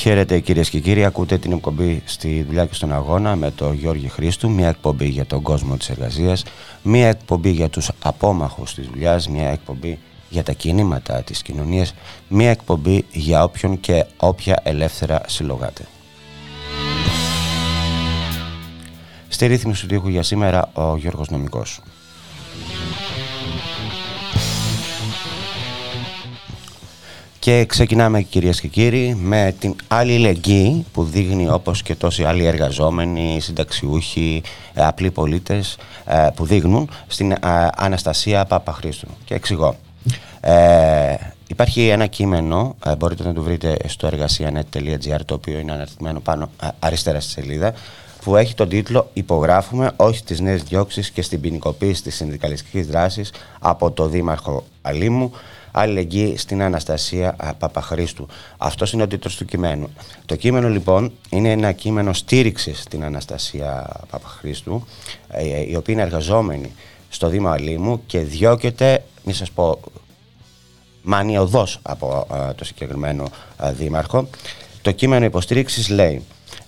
Χαίρετε κυρίες και κύριοι, ακούτε την εκπομπή στη δουλειά και στον αγώνα με τον Γιώργη Χρήστου, μια εκπομπή για τον κόσμο της εργασίας, μια εκπομπή για τους απόμαχους της δουλειάς, μια εκπομπή για τα κινήματα της κοινωνίας, μια εκπομπή για όποιον και όποια ελεύθερα συλλογάται. Στη ρύθμιση του τείχου για σήμερα ο Γιώργος Νομικός. Και ξεκινάμε κυρίες και κύριοι με την αλληλεγγύη που δείχνει όπως και τόσοι άλλοι εργαζόμενοι, συνταξιούχοι, ε, απλοί πολίτες ε, που δείχνουν στην ε, Αναστασία Παπαχρήστου. Και εξηγώ. Ε, υπάρχει ένα κείμενο, μπορείτε να το βρείτε στο εργασια.net.gr το οποίο είναι αναρτημένο πάνω αριστερά στη σελίδα που έχει τον τίτλο «Υπογράφουμε όχι τις νέες διώξεις και στην ποινικοποίηση της συνδικαλιστικής δράσης από το Δήμαρχο Αλήμου αλληλεγγύη στην Αναστασία Παπαχρήστου. Αυτός είναι ο τίτλος του κειμένου. Το κείμενο λοιπόν είναι ένα κείμενο στήριξης στην Αναστασία Παπαχρήστου, ε, η οποία είναι εργαζόμενη στο Δήμα Αλήμου και διώκεται, μη σας πω, μανιωδώς από το συγκεκριμένο δήμαρχο. Το κείμενο υποστήριξης λέει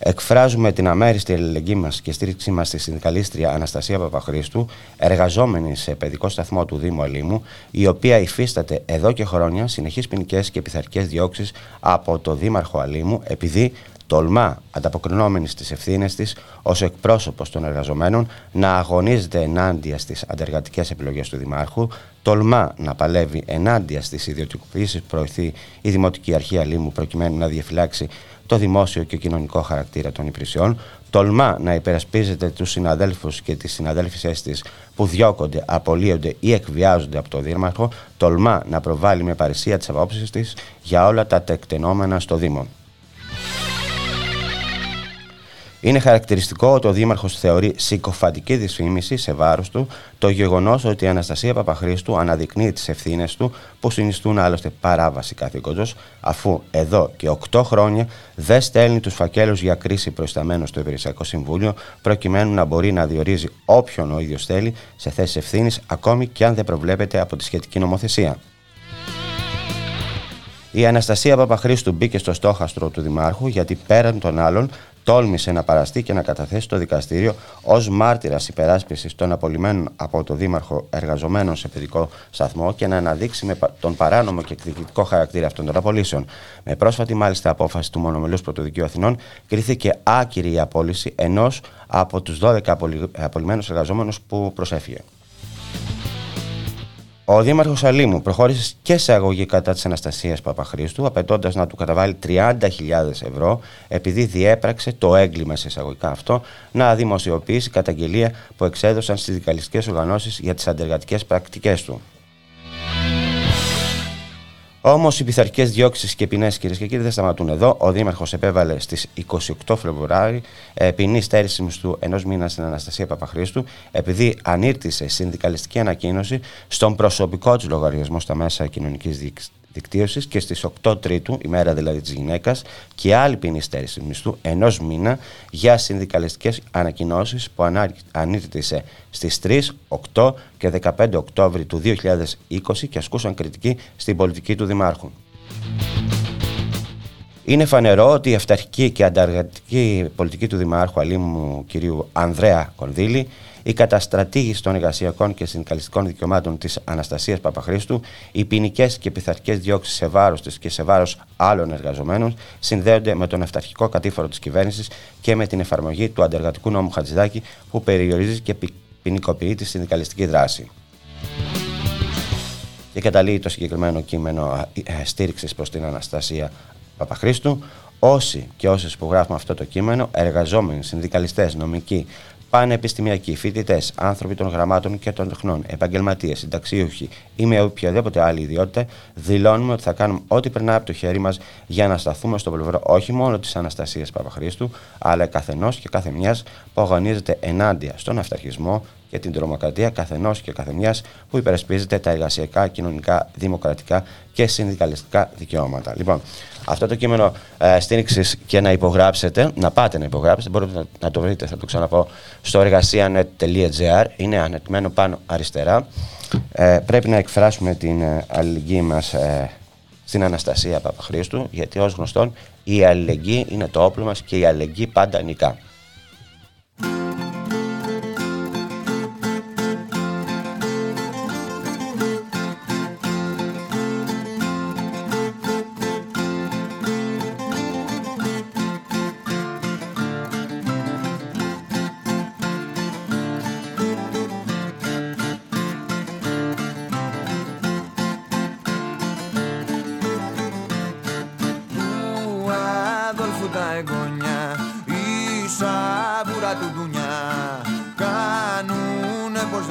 Εκφράζουμε την αμέριστη αλληλεγγύη μας και στήριξή μας στη συνδικαλίστρια Αναστασία Παπαχρήστου, εργαζόμενη σε παιδικό σταθμό του Δήμου Αλήμου, η οποία υφίσταται εδώ και χρόνια συνεχείς ποινικές και πειθαρχικές διώξεις από το Δήμαρχο Αλήμου, επειδή τολμά, ανταποκρινόμενη στις ευθύνες της ως εκπρόσωπος των εργαζομένων, να αγωνίζεται ενάντια στις αντεργατικές επιλογές του Δημάρχου, τολμά να παλεύει ενάντια στις ιδιωτικοποιήσεις που προωθεί η Δημοτική Αρχή Αλήμου προκειμένου να διαφυλάξει το δημόσιο και κοινωνικό χαρακτήρα των υπηρεσιών, τολμά να υπερασπίζεται τους συναδέλφους και τις συναδέλφισές της που διώκονται, απολύονται ή εκβιάζονται από το Δήμαρχο, τολμά να προβάλλει με παρησία τι απόψει της για όλα τα τεκτενόμενα στο Δήμο. Είναι χαρακτηριστικό ότι ο Δήμαρχος θεωρεί συκοφαντική δυσφήμιση σε βάρος του το γεγονός ότι η Αναστασία Παπαχρήστου αναδεικνύει τις ευθύνες του που συνιστούν άλλωστε παράβαση καθήκοντος, αφού εδώ και 8 χρόνια δεν στέλνει τους φακέλους για κρίση προϊσταμένος στο Υπηρεσιακό Συμβούλιο, προκειμένου να μπορεί να διορίζει όποιον ο ίδιος θέλει σε θέσεις ευθύνης, ακόμη και αν δεν προβλέπεται από τη σχετική νομοθεσία. Η Αναστασία Παπαχρήστου μπήκε στο στόχαστρο του Δημάρχου γιατί πέραν των άλλων τόλμησε να παραστεί και να καταθέσει στο δικαστήριο ως μάρτυρας υπεράσπισης των απολυμμένων από το Δήμαρχο εργαζομένων σε παιδικό σταθμό και να αναδείξει με τον παράνομο και εκδικητικό χαρακτήρα αυτών των απολύσεων. Με πρόσφατη μάλιστα απόφαση του Μονομελούς Πρωτοδικείου Αθηνών, κρίθηκε άκυρη η απόλυση ενός από τους 12 απολυμμένου εργαζόμενους που προσέφυγε. Ο Δήμαρχος Αλήμου προχώρησε και σε αγωγή κατά της Αναστασίας Παπαχρήστου, απαιτώντας να του καταβάλει 30.000 ευρώ, επειδή διέπραξε το έγκλημα σε εισαγωγικά αυτό να δημοσιοποιήσει καταγγελία που εξέδωσαν στις δικαλιστικές οργανώσεις για τις αντεργατικές πρακτικές του. Όμως οι πειθαρχικές διώξεις και ποινές, κυρίες και κύριοι, δεν σταματούν εδώ. Ο Δήμαρχος επέβαλε στις 28 Φεβρουάρι ε, ποινής στέρησης μισθού ενός μήνα στην Αναστασία Παπαχρήστου, επειδή ανήρτησε συνδικαλιστική ανακοίνωση στον προσωπικό τη λογαριασμό στα μέσα κοινωνικής δικτύωσης και στις 8 Τρίτου, ημέρα δηλαδή της γυναίκας, και άλλη ποινή στέρησης μισθού ενός μήνα για συνδικαλιστικές ανακοινώσεις που ανήρτησε στις 3, 8 και 15 Οκτώβρη του 2020 και ασκούσαν κριτική στην πολιτική του Δημάρχου. Είναι φανερό ότι η αυταρχική και ανταργατική πολιτική του Δημάρχου Αλήμου κ. Ανδρέα Κονδύλη η καταστρατήγηση των εργασιακών και συνδικαλιστικών δικαιωμάτων της Αναστασίας Παπαχρήστου, οι ποινικές και πειθαρχικές διώξεις σε βάρος της και σε βάρος άλλων εργαζομένων συνδέονται με τον αυταρχικό κατήφορο της κυβέρνησης και με την εφαρμογή του αντεργατικού νόμου Χατζηδάκη που περιορίζει και ποινικοποιεί τη συνδικαλιστική δράση. Και καταλήγει το συγκεκριμένο κείμενο ε, στήριξης προς την Αναστασία Παπαχρήστου. Όσοι και όσες που γράφουμε αυτό το κείμενο, εργαζόμενοι, συνδικαλιστές, νομικοί, πανεπιστημιακοί, φοιτητές, άνθρωποι των γραμμάτων και των τεχνών, επαγγελματίες, συνταξίουχοι ή με οποιαδήποτε άλλη ιδιότητα, δηλώνουμε ότι θα κάνουμε ό,τι περνάει από το χέρι μας για να σταθούμε στο πλευρό όχι μόνο της Αναστασίας Παπαχρήστου, αλλά καθενός και κάθε μια που αγωνίζεται ενάντια στον αυταρχισμό και την τρομοκρατία καθενός και καθεμιάς που υπερασπίζεται τα εργασιακά, κοινωνικά, δημοκρατικά και συνδικαλιστικά δικαιώματα. Λοιπόν, αυτό το κείμενο ε, στήριξης και να υπογράψετε, να πάτε να υπογράψετε, μπορείτε να, να το βρείτε, θα το ξαναπώ, στο εργασιαnet.gr. Είναι ανετμένο πάνω αριστερά. Ε, πρέπει να εκφράσουμε την ε, αλληλεγγύη μας ε, στην Αναστασία Παπαχρήστου, γιατί ως γνωστόν η αλληλεγγύη είναι το όπλο μας και η αλληλεγγύη πάντα νικά.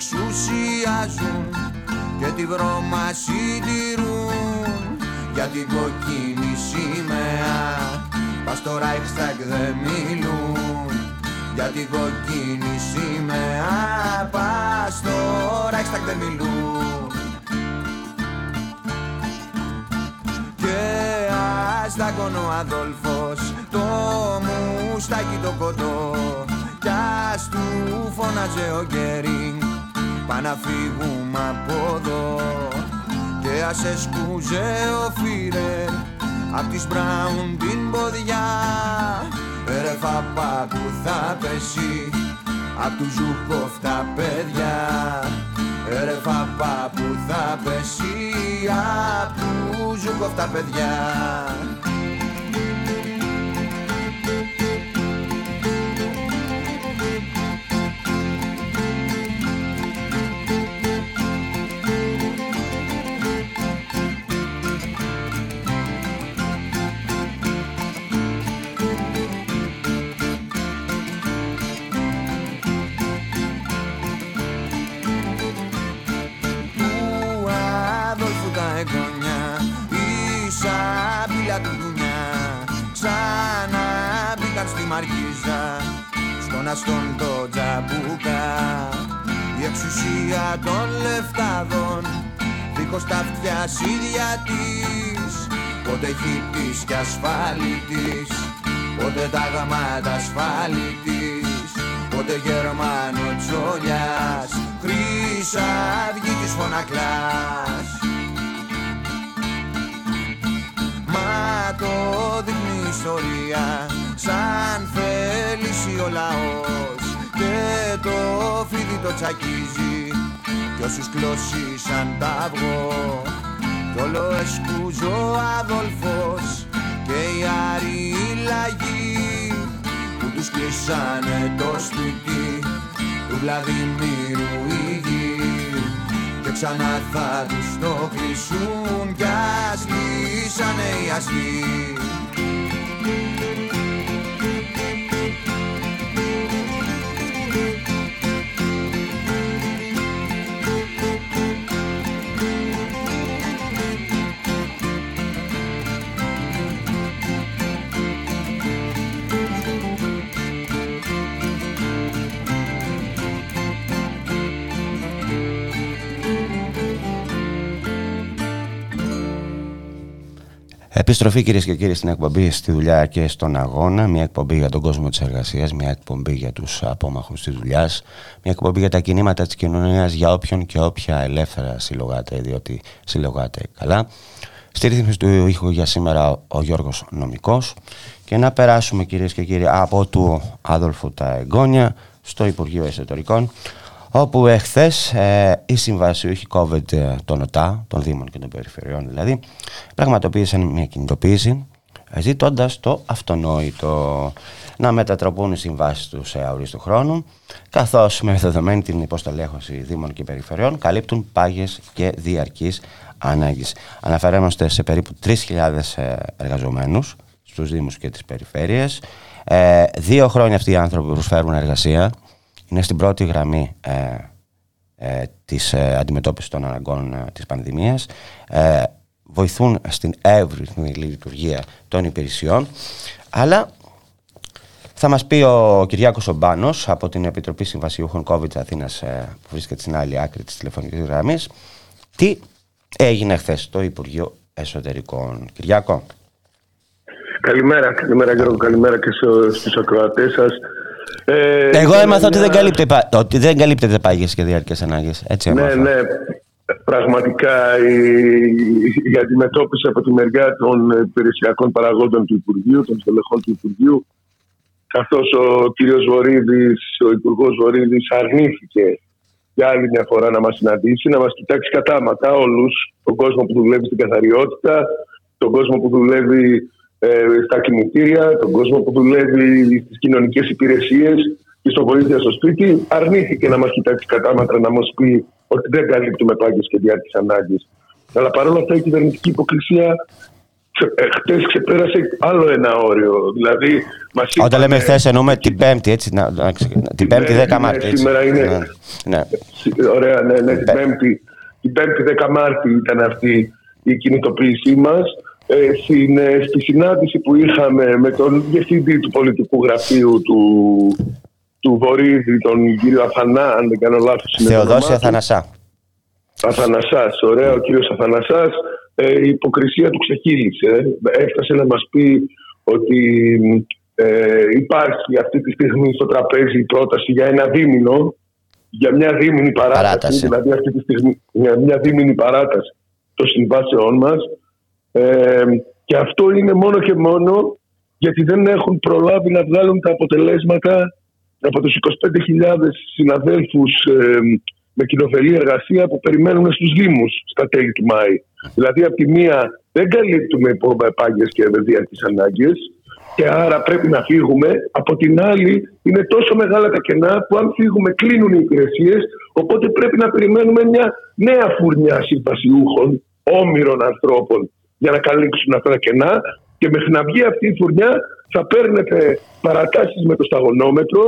εξουσιάζουν και τη βρώμα συντηρούν. Για την κοκκίνη σημαία πας στο Reichstag δεν μιλούν. Για την κοκκίνη σημαία πας στο Reichstag δεν μιλούν ας δάκωνο ο Αδόλφος το μουστάκι το κοντό. Κι ας του φώναζε ο Γκέρινγκ Πά να φύγουμε από εδώ και ας εσκούζε ο Φίρερ απ' της Μπράουν την ποδιά. Ρε φαπά που θα πέσει απ' τους Ζουκόφ τα παιδιά Ρε φαπά που θα πέσει απ' τους Ζουκόφ τα παιδιά Μαργίζα στον αστόν το τζαμπούκα. Η εξουσία των λεφτάδων δίχως τα αυτιά ίδια της. Πότε χιτής και ασφάλιτης πότε τα γαμάτα ασφάλιτης. Πότε Γερμανο τσόλιας χρύσα αυγή της φωνακλάς. Μα το δείχνει η ιστορία το τσακίζει κι όσους κλώσισαν τα αυγό. Κι όλο εσκούζω Αδόλφος και οι άροι λαγοί που τους κλείσανε το σπίτι του Βλαδιμίρου η γη και ξανά θα τους το κλείσουν κι ας λύσανε οι αστεί Επιστροφή κυρίες και κύριοι στην εκπομπή στη δουλειά και στον αγώνα. Μια εκπομπή για τον κόσμο της εργασίας, μια εκπομπή για τους απόμαχους της δουλειάς, μια εκπομπή για τα κινήματα της κοινωνίας για όποιον και όποια ελεύθερα συλλογάτε, διότι συλλογάτε καλά. Στη ρύθμιση του ήχου για σήμερα ο Γιώργος Νομικός και να περάσουμε κυρίες και κύριοι από του Άδολφου τα εγγόνια στο Υπουργείο Εσωτερικών όπου εχθές ε, οι συμβασιούχοι COVID ε, των ΟΤΑ, των Δήμων και των Περιφερειών δηλαδή, πραγματοποίησαν μια κινητοποίηση ζητώντας το αυτονόητο να μετατραπούν οι συμβάσεις τους σε αορίστου χρόνου, καθώς με δεδομένη την υποστελέχωση Δήμων και Περιφερειών καλύπτουν πάγιες και διαρκείς ανάγκες. Αναφερόμαστε σε περίπου 3.000 ε, εργαζομένους στους Δήμους και τις Περιφέρειες. Ε, δύο χρόνια αυτοί οι άνθρωποι προσφέρουν εργασία είναι στην πρώτη γραμμή ε, ε, της ε, αντιμετώπισης των αναγκών ε, της πανδημίας ε, βοηθούν στην εύρυθμη λειτουργία των υπηρεσιών αλλά θα μας πει ο Κυριάκος Ομπάνος από την Επιτροπή Συμβασιούχων COVID Αθήνας που βρίσκεται στην άλλη άκρη της τηλεφωνικής γραμμής τι έγινε χθες στο Υπουργείο Εσωτερικών. Κυριάκο. Καλημέρα, καλημέρα Γιώργο, καλημέρα και στους ακροατές σας. Ε, Εγώ έμαθα ότι δεν, καλύπτεται, ότι δεν καλύπτεται πάγιες και διάρκειες ανάγκες. Έτσι ναι, ναι. Πραγματικά η, η αντιμετώπιση από τη μεριά των υπηρεσιακών παραγόντων του Υπουργείου, των στελεχών του Υπουργείου, καθώς ο κύριος Βορύδης, ο Υπουργός Βορύδης αρνήθηκε για άλλη μια φορά να μας συναντήσει, να μας κοιτάξει κατάματα όλους, τον κόσμο που δουλεύει στην καθαριότητα, τον κόσμο που δουλεύει ε, στα κινητήρια, τον κόσμο που δουλεύει στις κοινωνικές υπηρεσίες και στο βοήθεια στο σπίτι, αρνήθηκε να μας κοιτάξει κατάμετρα να μας πει ότι δεν καλύπτουμε πάγιε και διάρκειες ανάγκες. Αλλά παρόλα αυτά η κυβερνητική υποκρισία ε, χτες ξεπέρασε άλλο ένα όριο. Δηλαδή, μας Όταν λέμε χθες, εννοούμε την Πέμπτη, έτσι. Να, να, την Πέμπτη 10 ναι, Μάρτη. Ναι, σήμερα είναι. Ναι, ναι. Ωραία, ναι, ναι. Την Πέμπτη, την πέμπτη 10 Μάρτη ήταν αυτή η κινητοποίησή μας. Ε, στην, ε, στη συνάντηση που είχαμε με τον διευθυντή του πολιτικού γραφείου του, του Βορύδη, τον κύριο Αθανά, αν δεν κάνω λάθος. Θεοδόση Αθανασά. Αθανασάς, ωραία, ο κύριος Αθανασάς. Ε, η υποκρισία του ξεχύλισε. Έφτασε να μας πει ότι ε, υπάρχει αυτή τη στιγμή στο τραπέζι η πρόταση για ένα δίμηνο, για μια δίμηνη παράταση, παράταση. δηλαδή αυτή τη στιγμή, για μια δίμηνη παράταση των συμβάσεών μας ε, και αυτό είναι μόνο και μόνο γιατί δεν έχουν προλάβει να βγάλουν τα αποτελέσματα από τους 25.000 συναδέλφους ε, με κοινοφελή εργασία που περιμένουν στους Δήμους στα τέλη του Μάη. Δηλαδή από τη μία δεν καλύπτουμε πάγιες και ευεδίαρκες ανάγκες και άρα πρέπει να φύγουμε. Από την άλλη είναι τόσο μεγάλα τα κενά που αν φύγουμε κλείνουν οι υπηρεσίες οπότε πρέπει να περιμένουμε μια νέα φουρνιά συμβασιούχων, όμοιρων ανθρώπων για να καλύψουν αυτά τα κενά και μέχρι να βγει αυτή η φουρνιά θα παίρνετε παρατάσεις με το σταγονόμετρο,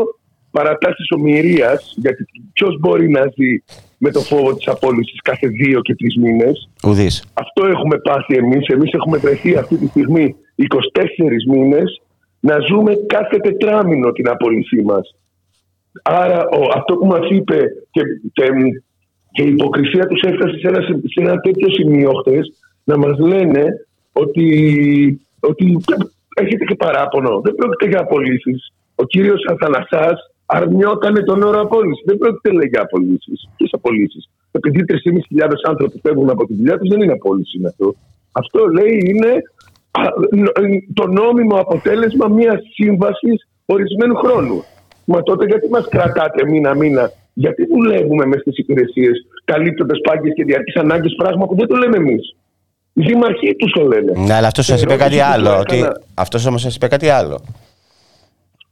παρατάσεις ομοιρίας, γιατί ποιος μπορεί να ζει με το φόβο της απόλυσης κάθε δύο και τρεις μήνες. Ουδής. Αυτό έχουμε πάθει εμείς. Εμείς έχουμε βρεθεί αυτή τη στιγμή 24 μήνες να ζούμε κάθε τετράμινο την απόλυσή μας. Άρα ο, αυτό που μας είπε και, και, και η υποκρισία τους έφτασε σε ένα, σε ένα τέτοιο σημείο χτες, να μας λένε ότι, ότι έχετε και παράπονο. Δεν πρόκειται για απολύσεις. Ο κύριος Αθανασάς αρνιότανε τον όρο απόλυση. Δεν πρόκειται λέει, για απολύσεις. Ποιες απολύσεις; Επειδή 3.500 άνθρωποι φεύγουν από τη δουλειά τους, δεν είναι απόλυση είναι αυτό. Αυτό λέει είναι το νόμιμο αποτέλεσμα μιας σύμβασης ορισμένου χρόνου. Μα τότε γιατί μας κρατάτε μήνα-μήνα, γιατί δουλεύουμε μες στις υπηρεσίες καλύπτοντας πάγκε και διαρκείς ανάγκες, πράγμα που δεν το λέμε εμείς; Οι δήμαρχοι τους το λένε. Ναι, αλλά αυτός σας είπε κάτι άλλο. Ότι... Αυτός όμως σας είπε κάτι άλλο.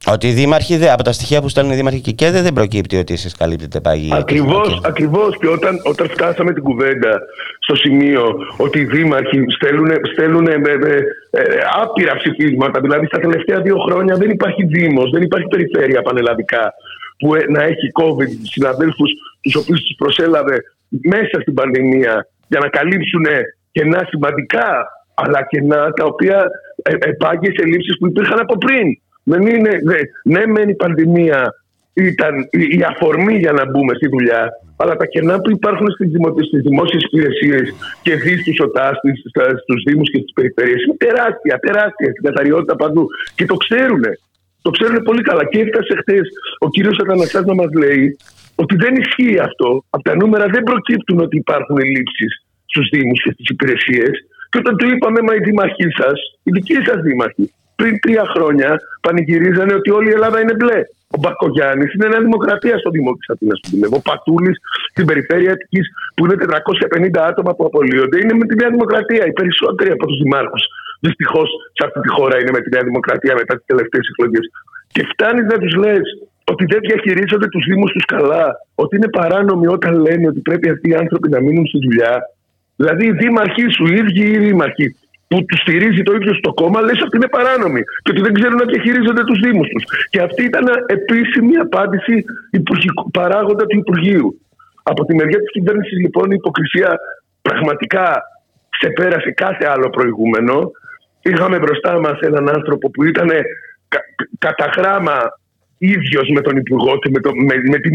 Ότι οι δήμαρχοι, από τα στοιχεία που στέλνουν οι δήμαρχοι και ΚΕΔΕ δεν προκύπτει ότι εσείς καλύπτετε παγίδα. Ακριβώς, ακριβώς. Και όταν, όταν φτάσαμε την κουβέντα στο σημείο ότι οι δήμαρχοι στέλνουν, στέλνουν ε, ε, ε, άπειρα ψηφίσματα, δηλαδή στα τελευταία δύο χρόνια δεν υπάρχει Δήμος, δεν υπάρχει περιφέρεια πανελλαδικά που ε, να έχει COVID συναδέλφους τους οποίους τους προσέλαβε μέσα στην πανδημία για να καλύψουν κενά σημαντικά, αλλά κενά τα οποία ε, επάγγε σε λήψει που υπήρχαν από πριν. Δεν είναι, ναι, μεν η πανδημία ήταν η αφορμή για να μπούμε στη δουλειά, αλλά τα κενά που υπάρχουν στις δημόσιες υπηρεσίες και δεις στου ΟΤΑ, στους Δήμους και στι περιφέρειες είναι τεράστια, τεράστια στην καθαριότητα παντού. Και το ξέρουν. Το ξέρουν πολύ καλά. Και έφτασε χθες ο κύριος Αθανασιάς να μας λέει ότι δεν ισχύει αυτό. Από τα νούμερα δεν προκύπτουν ότι υπάρχουν ελλείψεις στους Δήμους και στις υπηρεσίες. Και όταν του είπαμε, μα οι δήμαρχοί σας, οι δικοί σας δήμαρχοι, πριν τρία χρόνια πανηγυρίζανε ότι όλη η Ελλάδα είναι μπλε. Ο Μπακογιάννης είναι μια δημοκρατία στο Δήμο της Αθήνας που δουλεύει. Ο Πατούλης στην περιφέρεια Αττικής που είναι 450 άτομα που απολύονται είναι με τη Νέα Δημοκρατία. Οι περισσότεροι από τους δημάρχους δυστυχώς σε αυτή τη χώρα είναι με τη Νέα Δημοκρατία μετά τις τελευταίες εκλογές. Και φτάνεις να τους λες ότι δεν διαχειρίζονται τους Δήμους τους καλά, ότι είναι παράνομοι όταν λένε ότι πρέπει αυτοί οι άνθρωποι να μείνουν στη δουλειά. Δηλαδή οι δήμαρχοί σου, οι ίδιοι οι δήμαρχοι, που τους στηρίζει το ίδιο στο κόμμα, λες ότι είναι παράνομοι και ότι δεν ξέρουν να διαχειρίζονται τους Δήμους τους. Και αυτή ήταν επίσημη απάντηση παράγοντα του Υπουργείου. Από τη μεριά της κυβέρνησης, λοιπόν, η υποκρισία πραγματικά ξεπέρασε κάθε άλλο προηγούμενο. Είχαμε μπροστά μας έναν άνθρωπο που ήταν κα, κατά γράμμα ίδιος με τον Υπουργό και με, το, με, με, την,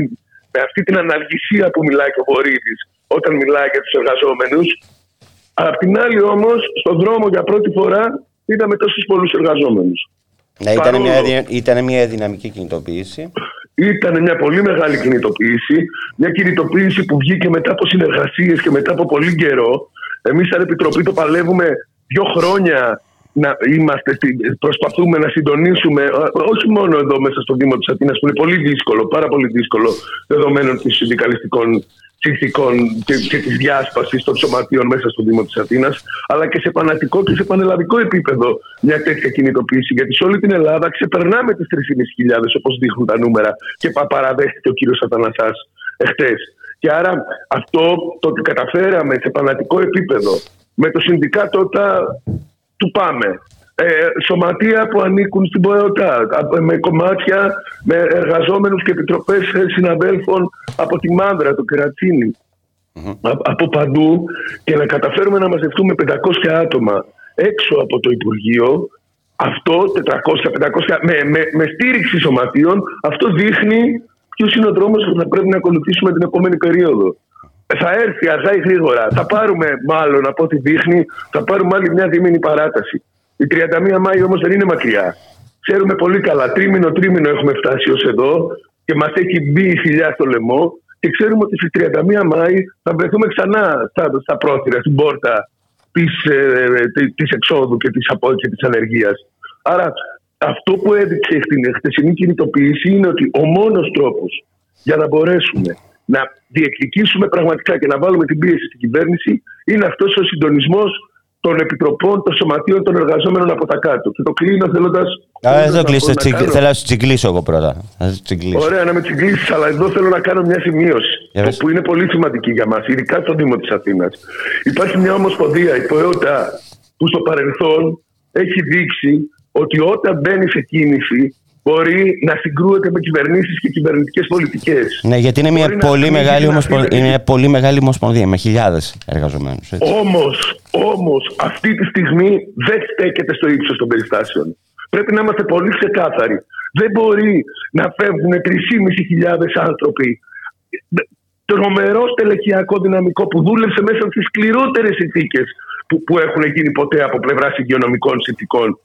με αυτή την αναλγησία που μιλάει και ο Βορύδης όταν μιλάει για τους εργαζόμενους. Απ' την άλλη όμως, στον δρόμο για πρώτη φορά είδαμε τόσους πολλούς εργαζόμενους. Ναι, ήταν, μια, ήταν μια δυναμική κινητοποίηση. Ήταν μια πολύ μεγάλη κινητοποίηση. Μια κινητοποίηση που βγήκε μετά από συνεργασίες και μετά από πολύ καιρό. Εμείς, σαν Επιτροπή, το παλεύουμε δύο χρόνια να είμαστε, προσπαθούμε να συντονίσουμε, όχι μόνο εδώ μέσα στο Δήμο της Αθήνας, που είναι πολύ δύσκολο, πάρα πολύ δύσκολο, δεδομένων των συνδικαλιστικών συνθήκων και, και της διάσπασης των σωματείων μέσα στο Δήμο της Αθήνας, αλλά και σε πανατικό και σε πανελλαδικό επίπεδο μια τέτοια κινητοποίηση. Γιατί σε όλη την Ελλάδα ξεπερνάμε τις 3.500 όπως δείχνουν τα νούμερα και παραδέχεται ο κύριος Αθανασάς εχθές. Και άρα αυτό το ότι καταφέραμε σε πανατικό επίπεδο με το συνδικάτο του ΠΑΜΕ ε, σωματεία που ανήκουν στην ΠΟΕΟΤΑ, με κομμάτια, με εργαζόμενους και επιτροπές συναδέλφων από τη Μάνδρα, το κερατσινι από παντού και να καταφέρουμε να μαζευτούμε 500 άτομα έξω από το Υπουργείο αυτό 400-500 με, με, με στήριξη σωματείων αυτό δείχνει ποιος είναι ο δρόμος που θα πρέπει να ακολουθήσουμε την επόμενη περίοδο. Θα έρθει αργά ή γρήγορα. Θα πάρουμε μάλλον από ό,τι δείχνει, θα πάρουμε άλλη μια δίμηνη παράταση. Η 31 Μάη όμως δεν είναι μακριά. Ξέρουμε πολύ καλά, τρίμηνο τρίμηνο έχουμε φτάσει ως εδώ και μας έχει μπει η φιλιά στο λαιμό και ξέρουμε ότι στι 31 Μάη θα βρεθούμε ξανά στα, στα πρόθυρα, στην πόρτα της ε, της εξόδου και της της ανεργίας. Άρα αυτό που έδειξε στην χτεσινή κινητοποίηση είναι ότι ο μόνος τρόπος για να μπορέσουμε να διεκδικήσουμε πραγματικά και να βάλουμε την πίεση στην κυβέρνηση είναι αυτός ο συντονισμός των επιτροπών, των σωματείων των εργαζόμενων από τα κάτω. Και το κλείνω θέλοντας. Α, δεν κλείσω. Κάνω... Θέλω να σου τσιγκλίσω εγώ πρώτα. Ωραία, να με τσιγκλίσεις, αλλά εδώ θέλω να κάνω μια σημείωση. Που είναι πολύ σημαντική για μας, ειδικά στο Δήμο της Αθήνας. Υπάρχει μια ομοσπονδία, η ΠΟΕΟΤΑ, που στο παρελθόν έχει δείξει ότι όταν μπαίνει σε κίνηση μπορεί να συγκρούεται με κυβερνήσεις και κυβερνητικές πολιτικές. Ναι, γιατί είναι μια πολύ, μεγάλη ομοσπονδία, είναι μια πολύ μεγάλη ομοσπονδία με χιλιάδες εργαζομένους. Όμως, όμως, αυτή τη στιγμή δεν στέκεται στο ύψος των περιστάσεων. Πρέπει να είμαστε πολύ ξεκάθαροι. Δεν μπορεί να φεύγουν 3.500 άνθρωποι τρομερό τελεκιακό δυναμικό που δούλεψε μέσα στις σκληρότερες συνθήκες που, που έχουν γίνει ποτέ από πλευράς υγειονομικών συνθήκων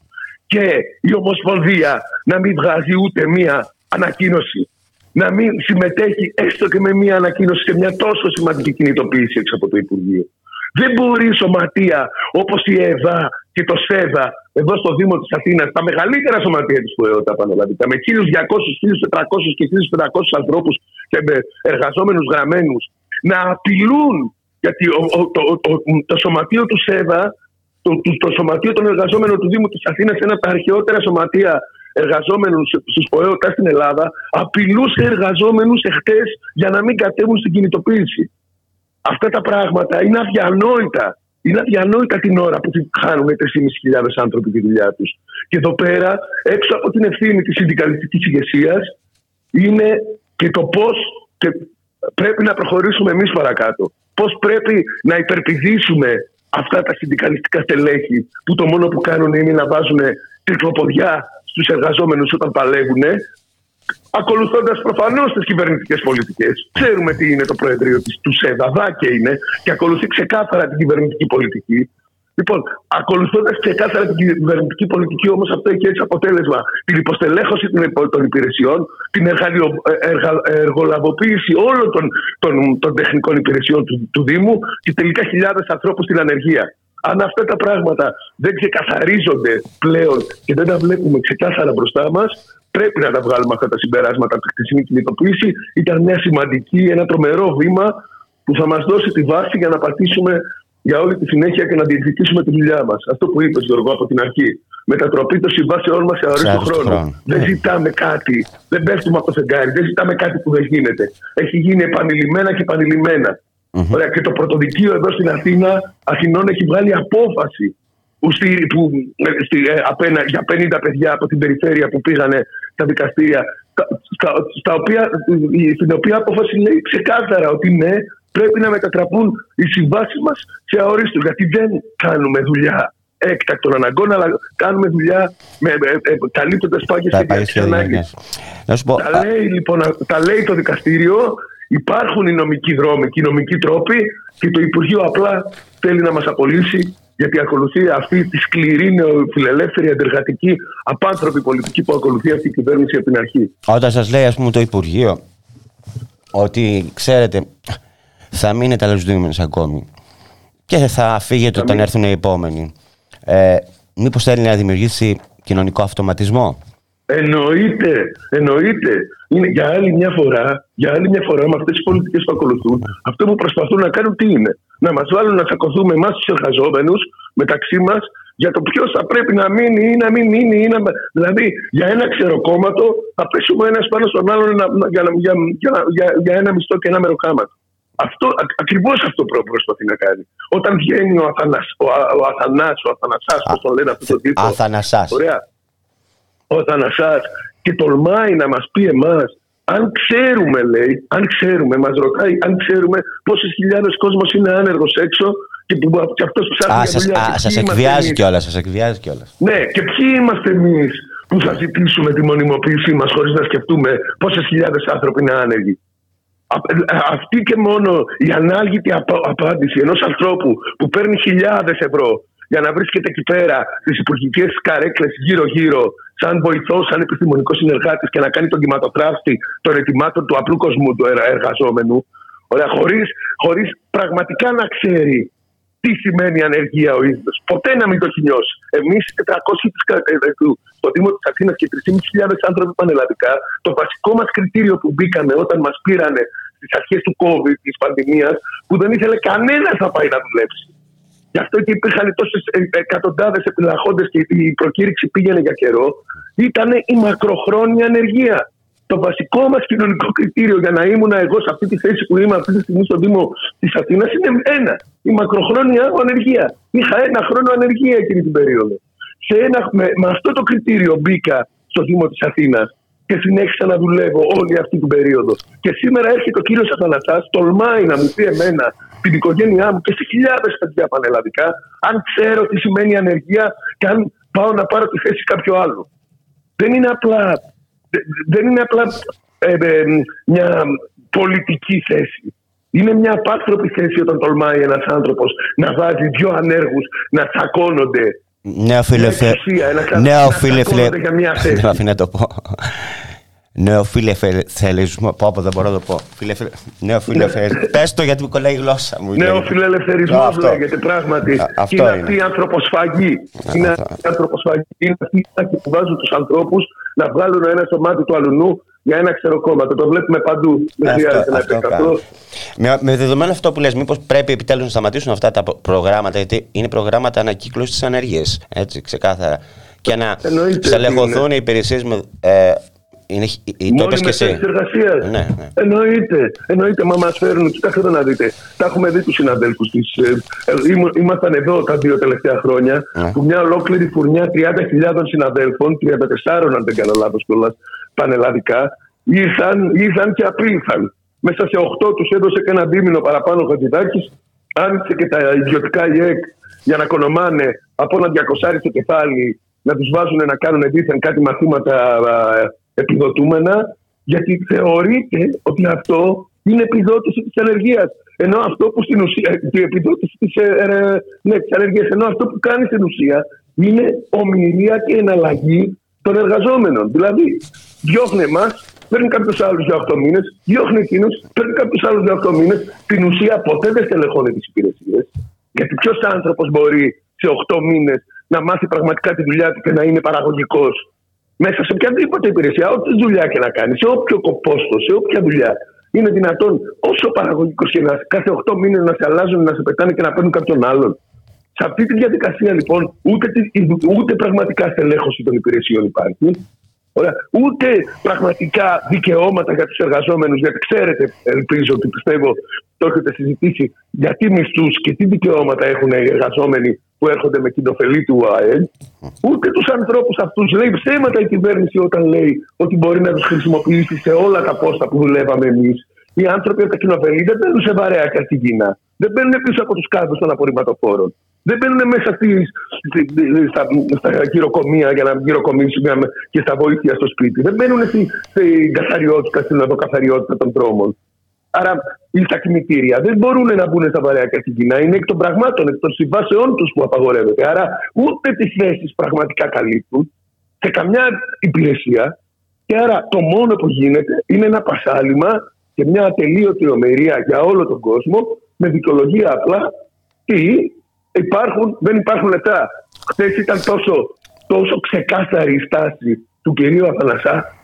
και η Ομοσπονδία να μην βγάζει ούτε μία ανακοίνωση. Να μην συμμετέχει έστω και με μία ανακοίνωση σε μια τόσο σημαντική κινητοποίηση έξω από το Υπουργείο. Δεν μπορεί η σωματεία όπως η ΕΒΑ και το ΣΕΔΑ εδώ στο Δήμο της Αθήνας, τα μεγαλύτερα σωματεία της ΠΟΕΟΤΑ πανελλαδικά, με 1.200, 1.400 και 1.500 ανθρώπους και με εργαζόμενους γραμμένους, να απειλούν γιατί το, το σωματείο του ΣΕΔΑ το, το, το σωματείο των εργαζόμενων του Δήμου της Αθήνας, ένα από τα αρχαιότερα σωματεία εργαζόμενων στους ΠΟΕΟΤΑ στην Ελλάδα, απειλούσε εργαζόμενους εχθές για να μην κατέβουν στην κινητοποίηση. Αυτά τα πράγματα είναι αδιανόητα. Είναι αδιανόητα την ώρα που χάνουν 3.500 άνθρωποι τη δουλειά τους. Και εδώ πέρα, έξω από την ευθύνη της συνδικαλιστικής ηγεσίας, είναι και το πώς πρέπει να προχωρήσουμε εμείς παρακάτω. Πώς πρέπει να υπερπηδήσουμε αυτά τα συνδικαλιστικά στελέχη που το μόνο που κάνουν είναι να βάζουν τρικλοποδιά στους εργαζόμενους όταν παλεύουν ακολουθώντας προφανώς τις κυβερνητικές πολιτικές. Ξέρουμε τι είναι το Προεδρείο της του ΣΕΔΑ, και είναι, και ακολουθεί ξεκάθαρα την κυβερνητική πολιτική. Λοιπόν, ακολουθώντας ξεκάθαρα την κυβερνητική πολιτική, όμως αυτό έχει έτσι αποτέλεσμα την υποστελέχωση των υπηρεσιών, την εργαλειο, εργα, εργολαβοποίηση όλων των, των, των τεχνικών υπηρεσιών του, του Δήμου και τελικά χιλιάδες ανθρώπους στην ανεργία. Αν αυτά τα πράγματα δεν ξεκαθαρίζονται πλέον και δεν τα βλέπουμε ξεκάθαρα μπροστά μας, πρέπει να τα βγάλουμε αυτά τα συμπεράσματα από τη χτεσινή κινητοποίηση. Ήταν μια σημαντική, ένα τρομερό βήμα που θα μας δώσει τη βάση για να πατήσουμε για όλη τη συνέχεια και να διεκδικήσουμε τη δουλειά μας. Αυτό που είπες, Γιώργο, από την αρχή. Μετατροπή των συμβάσεών μας σε αορίστο χρόνο. χρόνο. Δεν ναι. ζητάμε κάτι, δεν πέφτουμε από το φεγγάρι, δεν ζητάμε κάτι που δεν γίνεται. Έχει γίνει επανειλημμένα και επανειλημμένα. Mm-hmm. Ωραία, και το πρωτοδικείο εδώ στην Αθήνα, Αθηνών, έχει βγάλει απόφαση που, στη, που, στη, ε, απένα, για 50 παιδιά από την περιφέρεια που πήγανε στα δικαστήρια, στα, στα οποία, στην οποία απόφαση λέει ξεκάθαρα ότι ναι, πρέπει να μετατραπούν οι συμβάσεις μας σε αορίστους. Γιατί δεν κάνουμε δουλειά έκτακτων αναγκών, αλλά κάνουμε δουλειά με, ε, ε, καλύπτοντα πάγιε και ανάγκε. Τα λέει λοιπόν, τα λέει το δικαστήριο, υπάρχουν οι νομικοί δρόμοι και οι νομικοί τρόποι και το Υπουργείο απλά θέλει να μας απολύσει γιατί ακολουθεί αυτή τη σκληρή νεοφιλελεύθερη, αντεργατική, απάνθρωπη πολιτική που ακολουθεί αυτή η κυβέρνηση από την αρχή. Όταν σας λέει, ας πούμε, το Υπουργείο ότι ξέρετε, θα μείνετε αλλαζουδούμενοι ακόμη και θα φύγετε όταν έρθουν οι επόμενοι. Ε, Μήπως θέλει να δημιουργήσει κοινωνικό αυτοματισμό; Εννοείται, εννοείται. Είναι για άλλη μια φορά, για άλλη μια φορά με αυτές τις πολιτικές που ακολουθούν, αυτό που προσπαθούν να κάνουν τι είναι; Να μας βάλουν να τσακωθούμε εμάς τους εργαζόμενους μεταξύ μας για το ποιος θα πρέπει να μείνει ή να μην μείνει. Ή να... Δηλαδή, για ένα ξεροκόμματο θα πέσουμε ένας πάνω στον άλλον για, για, για, για, για ένα μισθό και ένα μεροκάματο. Αυτό, ακριβώς αυτό προσπαθεί να κάνει. Όταν βγαίνει ο, Αθανάς, ο, ο Αθανάς, ο Αθανασάς, πώς τον λένε αυτό το τίτλο. Αθανασάς. Ωραία. Ο Αθανασάς και τολμάει να μας πει εμάς αν ξέρουμε, λέει, αν ξέρουμε, μας ρωτάει, αν ξέρουμε πόσες χιλιάδες κόσμος είναι άνεργος έξω και, που, και αυτός ψάχνει σας, δουλειά. Α, σας εκβιάζει κιόλας, σας εκβιάζει κιόλας. Ναι, και ποιοι είμαστε εμείς που θα ζητήσουμε τη μονιμοποίησή μας χωρίς να σκεφτούμε πόσες χιλιάδες άνθρωποι είναι άνεργοι. Ε, αυτή και μόνο η ανάλγητη απάντηση ενός ανθρώπου που παίρνει χιλιάδες ευρώ για να βρίσκεται εκεί πέρα στις υπουργικές καρέκλες γύρω-γύρω, σαν βοηθός, σαν επιστημονικός συνεργάτης και να κάνει τον κυματοτράφτη των ετοιμάτων του απλού κοσμού του εργαζόμενου, χωρίς χωρίς πραγματικά να ξέρει τι σημαίνει ανεργία ο ίδιος. Ποτέ να μην το έχει νιώσει. Εμείς, 400 στο Δήμο της Αθήνας και 3.500 άνθρωποι πανελλαδικά, το βασικό μας κριτήριο που μπήκαμε όταν μας πήρανε στι αρχές του COVID, της πανδημίας, που δεν ήθελε κανένας να πάει να δουλέψει. Γι' αυτό και υπήρχαν τόσες εκατοντάδες επιλαχόντες και η προκήρυξη πήγαινε για καιρό, ήταν η μακροχρόνια ανεργία. Το βασικό μας κοινωνικό κριτήριο για να ήμουν εγώ σε αυτή τη θέση που είμαι αυτή τη στιγμή στο Δήμο της Αθήνας είναι ένα. Η μακροχρόνια ανεργία. Είχα ένα χρόνο ανεργία εκείνη την περίοδο. Σε ένα, με, με αυτό το κριτήριο μπήκα στο Δήμο της Αθήνας και συνέχισα να δουλεύω όλη αυτή την περίοδο. Και σήμερα έρχεται ο κύριος Αθανασά, τολμάει να μου πει εμένα, την οικογένειά μου και σε χιλιάδες παιδιά πανελλαδικά, αν ξέρω τι σημαίνει ανεργία και αν πάω να πάρω τη θέση κάποιο άλλο. Δεν είναι απλά δεν είναι απλά ε, ε, μια πολιτική θέση. Είναι μια απάνθρωπη θέση όταν τολμάει ένας άνθρωπος να βάζει δύο ανέργους να τσακώνονται ναι, φίλε, φίλε. Ναι, φίλε, φίλε. Να το πω. Νέο φίλε ελευθερισμό. Πω, πω, δεν μπορώ να το πω. Φίλε, φίλε. Νέο φίλε Πες το γιατί μου κολλάει η γλώσσα μου. Νέο φίλε ελευθερισμό λέγεται πράγματι. Αυτό είναι αυτή η ανθρωποσφαγή. Είναι αυτή η ανθρωποσφαγή. Είναι αυτή που βάζουν τους ανθρώπους να βγάλουν ένα στο μάτι του αλουνού για ένα ξεροκόμματο. Το βλέπουμε παντού. Δεν χρειάζεται να επεκταθώ. Με, με δεδομένο αυτό που λες, μήπως πρέπει επιτέλους να σταματήσουν αυτά τα προγράμματα, γιατί είναι προγράμματα ανακύκλωσης της ανεργίας. Έτσι, ξεκάθαρα. Και να στελεχωθούν οι υπηρεσίες με ε, είναι, το είπες και εσύ. Ναι, ναι. Εννοείται, εννοείται, μα μας φέρουν, κοιτάξτε να δείτε, τα έχουμε δει τους συναδέλφους της. Ε, ε ήμασταν εδώ τα δύο τελευταία χρόνια, ναι. που μια ολόκληρη φουρνιά 30.000 συναδέλφων, 34 αν δεν κάνω λάθος κιόλας, πανελλαδικά, ήρθαν, ήρθαν και απήλθαν. Μέσα σε 8 τους έδωσε και ένα δίμηνο παραπάνω ο Χατζηδάκης, άνοιξε και τα ιδιωτικά ΙΕΚ για να κονομάνε από ένα διακοσάρι στο κεφάλι να τους βάζουν να κάνουν δίθεν κάτι μαθήματα επιδοτούμενα Γιατί θεωρείται ότι αυτό είναι επιδότηση της ανεργίας. Ενώ αυτό που στην ουσία. Η επιδότηση της ε, ε, ναι, ανεργίας. Ενώ αυτό που κάνει στην ουσία είναι ομιλία και εναλλαγή των εργαζόμενων. Δηλαδή, διώχνει εμάς, παίρνει κάποιο άλλο για 8 μήνες, διώχνει εκείνο, παίρνει κάποιο άλλο για 8 μήνες. Στην ουσία ποτέ δεν στελεχώνει τις υπηρεσίες. Γιατί ποιος άνθρωπος μπορεί σε 8 μήνες να μάθει πραγματικά τη δουλειά του και να είναι παραγωγικός μέσα σε οποιαδήποτε υπηρεσία, ό,τι δουλειά και να κάνει, σε όποιο κοπόστος, σε όποια δουλειά. Είναι δυνατόν όσο παραγωγικός και να κάθε 8 μήνες να σε αλλάζουν, να σε πετάνε και να παίρνουν κάποιον άλλον. Σε αυτή τη διαδικασία λοιπόν ούτε, ούτε πραγματικά στελέχωση των υπηρεσιών υπάρχει, Ωραία. Ούτε πραγματικά δικαιώματα για τους εργαζόμενους, γιατί ξέρετε, ελπίζω ότι πιστεύω το έχετε συζητήσει, γιατί μισθούς και τι δικαιώματα έχουν οι εργαζόμενοι που έρχονται με κοινοφελή του ΟΑΕΛ. Ούτε τους ανθρώπους αυτούς λέει ψέματα η κυβέρνηση όταν λέει ότι μπορεί να τους χρησιμοποιήσει σε όλα τα πόστα που δουλεύαμε εμείς. Οι άνθρωποι από τα κοινοφελή δεν μπαίνουν σε βαρέα καρκινίνα. Δεν μπαίνουν πίσω από τους κάδους των απορριμματοφόρων. Δεν μπαίνουν μέσα στις, στα, στα γυροκομεία για να γυροκομίσουν και στα βοήθεια στο σπίτι. Δεν μπαίνουν στην καθαριότητα, στην οδοκαθαριότητα των δρόμων. Άρα ή στα κινητήρια δεν μπορούν να μπουν στα βαρέα καθηγητικά. Είναι εκ των πραγμάτων, εκ των συμβάσεών τους που απαγορεύεται. Άρα ούτε τις θέσεις πραγματικά καλύπτουν σε καμιά υπηρεσία. Και άρα το μόνο που γίνεται είναι ένα πασάλιμα και μια ατελείωτη ομερία για όλο τον κόσμο με δικαιολογία απλά τι υπάρχουν, δεν υπάρχουν λεπτά. Χθες ήταν τόσο, τόσο ξεκάθαρη η στάση του κυρίου Αθανασά.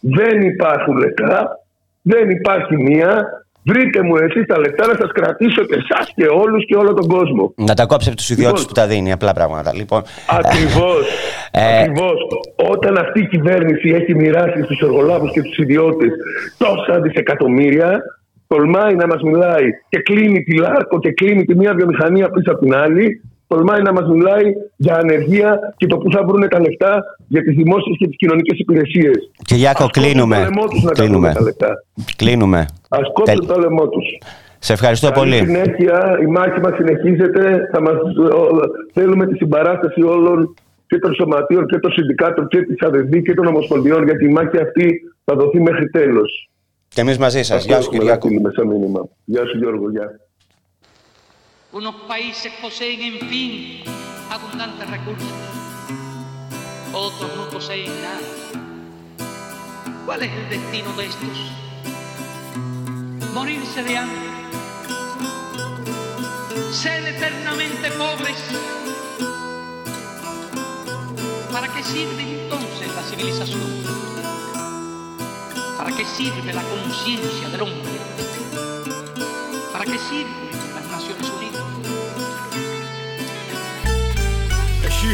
Δεν υπάρχουν λεπτά, δεν υπάρχει μία. Βρείτε μου εσεί τα λεπτά να σας κρατήσω και εσάς και όλους και όλο τον κόσμο. Να τα κόψετε από τους ιδιώτες λοιπόν, που τα δίνει, απλά πράγματα. Λοιπόν. Ακριβώς. Ε, ακριβώς. Όταν αυτή η κυβέρνηση έχει μοιράσει στους εργολάβου και τους ιδιώτες τόσα δισεκατομμύρια, τολμάει να μας μιλάει και κλείνει τη Λάρκο και κλείνει τη μία βιομηχανία πίσω από την άλλη, τολμάει να μας μιλάει για ανεργία και το πού θα βρουν τα λεφτά για τις δημόσιες και τις κοινωνικές υπηρεσίες. Κυριάκο, κλείνουμε. κλείνουμε. κλείνουμε. Α κόψουν το λαιμό τους. Σε ευχαριστώ Καλή πολύ. συνέχεια, η μάχη μας συνεχίζεται. Θα μας, θέλουμε τη συμπαράσταση όλων και των σωματείων και των συνδικάτων και της ΑΔΔ και των Ομοσπονδιών γιατί η μάχη αυτή θα δοθεί μέχρι τέλος. Tens més meses, ja us quería... Ya, señor, ya. Unos países poseen, en fin, abundantes recursos. Otros no poseen nada. ¿Cuál es el destino de estos? Morirse de hambre. Ser eternamente pobres. ¿Para qué sirve entonces la civilización? ¿Para qué sirve la conciencia del hombre? ¿Para qué sirven las Naciones Unidas?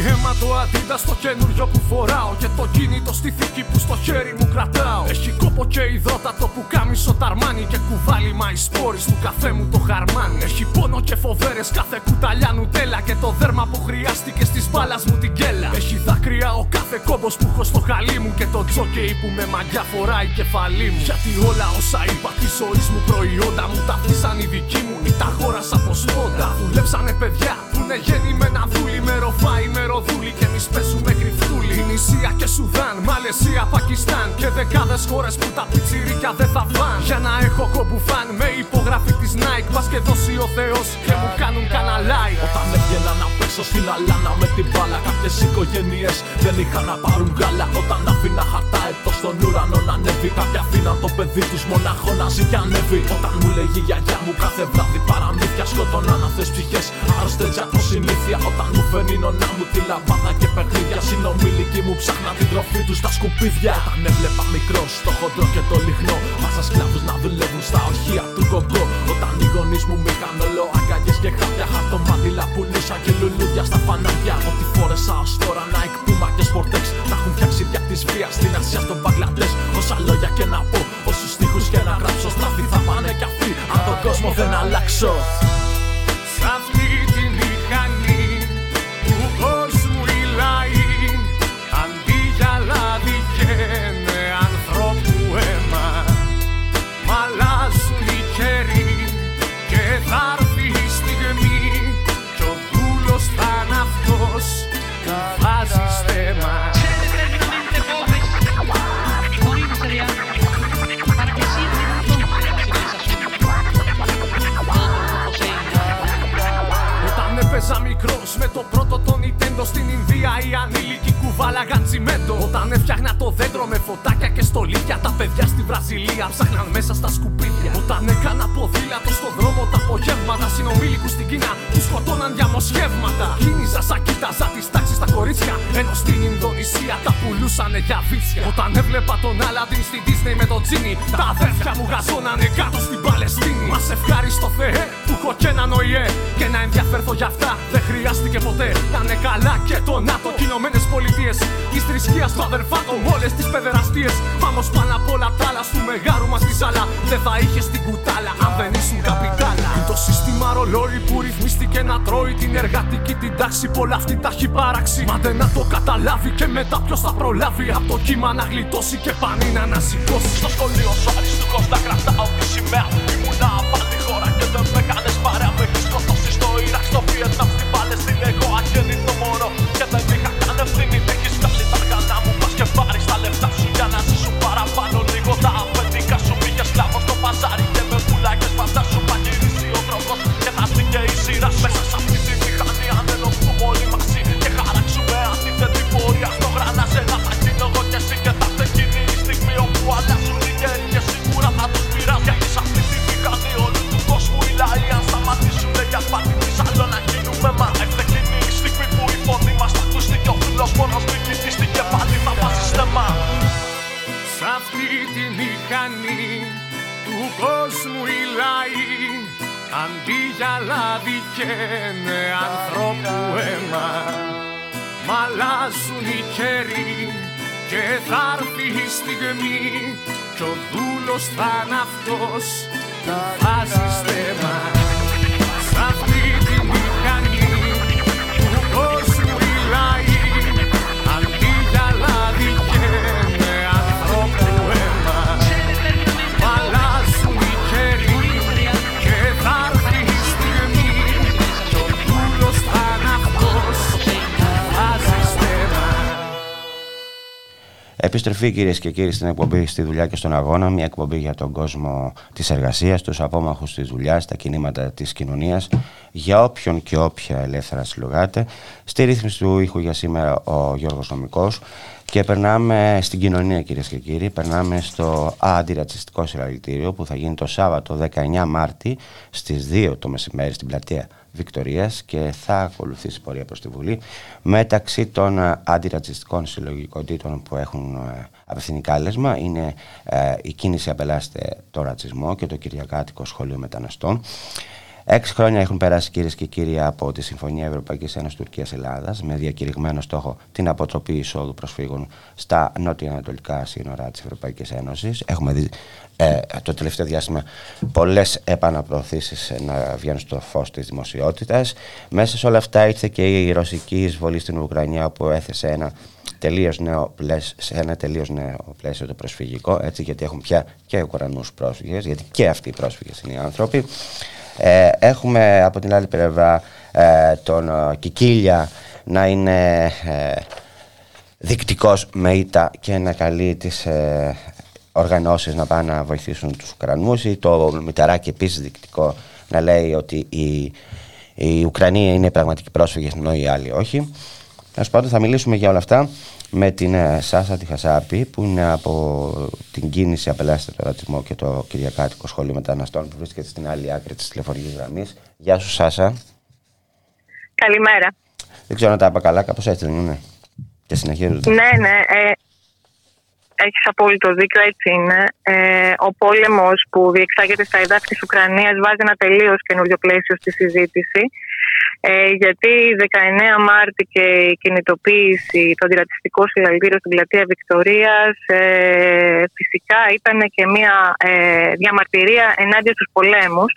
Αίμα το αντίδα στο καινούριο που φοράω. Και το κινητό στη θήκη που στο χέρι μου κρατάω. Έχει κόπο και υδρότατο που κάμισο ταρμάνι Και κουβάλι μα σπόρη του καφέ μου το χαρμάνι. Έχει πόνο και φοβέρες κάθε κουταλιά νουτέλα Και το δέρμα που χρειάστηκε στις μπάλας μου την κέλα. Έχει δάκρυα ο κάθε κόμπος που έχω στο χαλί μου. Και το τζόκεϊ που με μαγιά φοράει κεφαλή μου. Γιατί όλα όσα είπα της ζωής μου προϊόντα μου Τα αφήσαν οι δικοί μου. Ή τα αγόρασα από σπόντα Δουλέψανε παιδιά που είναι γεννημένα δούλοι με ροφάι με ροδούλη και εμείς παίζουμε κρυφτούλη. Νησία και Σουδάν, Μαλαισία, Πακιστάν και δεκάδες χώρες που τα πιτσιρίκια δεν θα φαν. Για να έχω κομπουφάν με υπογραφή της Nike, μα και δώσει ο Θεός και μου κάνουν καναλάι. Όταν έβγαινα να πέσω στην αλάνα με την μπάλα, κάποιες οικογένειες δεν είχαν να πάρουν γάλα. Όταν αφήνα χαρτά εδώ στον ουρανό να ανέβει, κάποια αφήναν το παιδί τους μονάχο να ζει και ανέβει. Όταν μου λέγει η γιαγιά μου κάθε βράδυ παραμύθια σκοτώναν αυτέ ψυχές. Άρρωστε από συνήθεια όταν μου φέρνει νονά μου τη λαμπάδα και παιχνίδια. Συνομιλικοί μου ψάχνα την τροφή τους στα σκουπίδια. Όταν έβλεπα μικρό στο χοντρό και το λιχνό. Μάσα σκλάβους να δουλεύουν στα οχεία του κοκκό. Όταν οι γονείς μου με είχαν όλο αγκαλιές και χάπια. Χαρτομάτιλα πουλούσα και λουλούδια στα φανάρια. Ό,τι φόρεσα ως τώρα Nike, Puma και Sportex. Τα έχουν φτιάξει δια της βίας στην Ασία, στον Μπαγκλαντές. Όσα λόγια και να πω, όσους τείχου και να γράψω. Στραφή θα πάνε κι αυτοί. Αν τον κόσμο δεν αλλάξω. Σ' Όταν έφτιαχνα το δέντρο με φωτάκια και στολίδια. Τα παιδιά στη Βραζιλία ψάχναν μέσα στα σκουπίδια. Όταν έκανα ποδήλατο στον δρόμο τα απογεύματα. Συνομήλικους στην Κίνα που σκοτώναν διαμοσχεύματα. Κίνησα σαν κοίταζα τι τάξει στα κορίτσια. Ενώ στην Ινδονησία τα πουλούσανε για βίτσια. Όταν έβλεπα τον Άλαντιν στην Disney με τον Τζίνι. Τα αδέρφια μου γαζώνανε κάτω στην Παλαιστίνη. Μας ευχάριστο Θεέ που έχω και έναν ΟΗΕ. Και να ενδιαφέρθω για αυτά δεν χρειάστηκε ποτέ. Να είναι καλά και το ΝΑΤΟ. Κοινωμένες πολιτείες της θρησκείας του αδερφάτων. Όλες τις παιδεραστίες. Πάμε πάνω απ' όλα τα άλλα του μεγάρου μας τη ζάλα. Δεν θα είχες την κουτάλα αν δεν ήσουν καπιτάλα. Το σύστημα ρολόι που ρυθμίστηκε να τρώει την εργατική την τάξη. Πολλά αυτή τα έχει παράξει. Μα δεν να το καταλάβει και μετά ποιος θα προλάβει. Από το κύμα να γλιτώσει και πανί να ανασηκώσει. Στο σχολείο σου αριστούχος να κρατάω τη σημαία. Ήμουνα πάλι χώρα και δεν με κάνες παρέα. Με έχεις σκοτώσει στο Ιράκ, στο Βιετνάμ, στην Παλαιστίνη. Εγώ αγέννητο μωρό και δεν είχα καν ευθύνη. Έχεις βγάλει τα αργανά μου, πας και πάρεις τα λεφτά σου για να ζήσουν παραπάνω σειρά σου. μέσα σε αυτή τη μηχανή αν ενωθούμε όλοι μαζί. Και χαράξουμε αντίθετη πορεία στο γρανάζε να θα γίνω εγώ και εσύ και θα έρθει εκείνη η στιγμή όπου αλλάζουν οι καιροί. Και σίγουρα θα τους πειράζει. Γιατί σε αυτή τη μηχανή όλου του κόσμου οι λαοί. Αν σταματήσουν για πάλι της άλλο να γίνουμε. Μα έρθε εκείνη η στιγμή που η φωνή μας θα ακουστεί και ο φίλος μόνος μην κοιτήσει και πάλι θα βάζει στεμά. Σ' αυτή τη μηχανή του κόσμου οι λαοί Αντί για λάδι καίνε ανθρώπου αίμα Μ' αλλάζουν οι καιροί και θα έρθει η στιγμή Κι ο δούλος θα είναι αυτός που βάζει στέμα Επιστροφή κυρίες και κύριοι στην εκπομπή στη δουλειά και στον αγώνα. Μια εκπομπή για τον κόσμο της εργασίας, τους απόμαχους της δουλειάς, τα κινήματα της κοινωνίας. Για όποιον και όποια ελεύθερα συλλογάτε. Στη ρύθμιση του ήχου για σήμερα ο Γιώργος Νομικός. Και περνάμε στην κοινωνία κυρίες και κύριοι. Περνάμε στο αντιρατσιστικό συλλαλητήριο που θα γίνει το Σάββατο 19 Μάρτη στις 2 το μεσημέρι στην πλατεία Βικτορίας και θα ακολουθήσει πορεία προς τη Βουλή μεταξύ των ε, αντιρατσιστικών συλλογικότητων που έχουν ε, απευθυνεί κάλεσμα. Είναι ε, η κίνηση απελάστε το ρατσισμό και το Κυριακάτικο Σχολείο Μεταναστών Έξι χρόνια έχουν περάσει κυρίες και κύριοι από τη Συμφωνία Ευρωπαϊκής Ένωσης Τουρκία Ελλάδα με διακηρυγμένο στόχο την αποτροπή εισόδου προσφύγων στα νότια-ανατολικά σύνορα της Ευρωπαϊκής Ένωσης. Έχουμε δει ε, το τελευταίο διάστημα πολλές επαναπροωθήσεις να βγαίνουν στο φως της δημοσιότητας. Μέσα σε όλα αυτά ήρθε και η ρωσική εισβολή στην Ουκρανία που έθεσε ένα τελείως νέο πλαίσιο, σε ένα τελείως νέο πλαίσιο το προσφυγικό, έτσι, γιατί έχουν πια και Ουκρανούς πρόσφυγες, γιατί και αυτοί οι πρόσφυγες είναι οι άνθρωποι. Ε, έχουμε από την άλλη πλευρά ε, τον ε, Κικίλια να είναι ε, δικτικός με ήττα και να καλεί τις ε, οργανώσεις να πάνε να βοηθήσουν τους Ουκρανούς ή το Μηταράκι επίσης δικτικό να λέει ότι η, η Ουκρανία είναι πραγματικοί πρόσφυγες ενώ οι άλλοι όχι. Τέλος πάντων, θα μιλήσουμε για όλα αυτά με την ε, Σάσα Τιχασάπη που είναι από την κίνηση Απελάστε το Ρατσισμό και το Κυριακάτικο Σχολείο Μεταναστών που βρίσκεται στην άλλη άκρη της τηλεφορικής γραμμής. Γεια σου Σάσα. Καλημέρα. Δεν ξέρω αν τα είπα καλά, κάπως έτσι δεν είναι. Και συνεχίζονται. Ναι, ναι. Ε, έχεις απόλυτο δίκιο, έτσι είναι. Ε, ο πόλεμος που διεξάγεται στα εδάφη της Ουκρανίας βάζει ένα τελείως καινούριο πλαίσιο στη συζήτηση. Ε, γιατί 19 Μάρτη και η κινητοποίηση, το αντιρατσιστικό συλλαλητήριο στην πλατεία Βικτορίας ε, φυσικά ήταν και μια ε, διαμαρτυρία ενάντια στους πολέμους.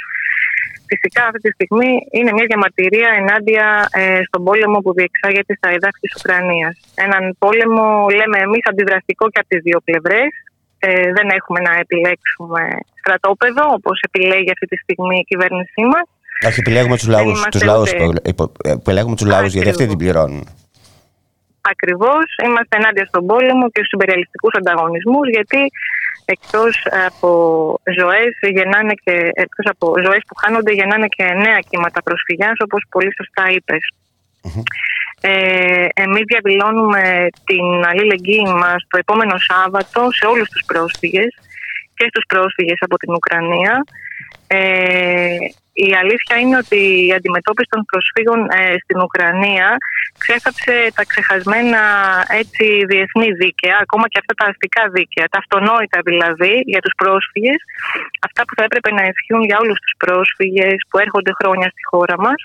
Φυσικά αυτή τη στιγμή είναι μια διαμαρτυρία ενάντια ε, στον πόλεμο που διεξάγεται στα εδάφη της Ουκρανίας. Έναν πόλεμο, λέμε εμείς, αντιδραστικό και από τις δύο πλευρές. Ε, δεν έχουμε να επιλέξουμε στρατόπεδο, όπως επιλέγει αυτή τη στιγμή η κυβέρνησή μας. Όχι, επιλέγουμε τους λαούς τους λαούς, επιλέγουμε τους λαούς γιατί αυτοί την πληρώνουν. Ακριβώς. Είμαστε ενάντια στον πόλεμο και στους υπεριαλιστικούς ανταγωνισμούς, γιατί εκτός από ζωές εκτός από ζωές που χάνονται, γεννάνε και νέα κύματα προσφυγιάς, όπως πολύ σωστά είπες. Ε, εμείς διαδηλώνουμε την αλληλεγγύη μας το επόμενο Σάββατο σε όλους τους πρόσφυγες και στους πρόσφυγες από την Ουκρανία. Ε, η αλήθεια είναι ότι η αντιμετώπιση των προσφύγων ε, στην Ουκρανία ξέχαψε τα ξεχασμένα έτσι διεθνή δίκαια, ακόμα και αυτά τα αστικά δίκαια, τα αυτονόητα δηλαδή για τους πρόσφυγες, αυτά που θα έπρεπε να ισχύουν για όλους τους πρόσφυγες που έρχονται χρόνια στη χώρα μας,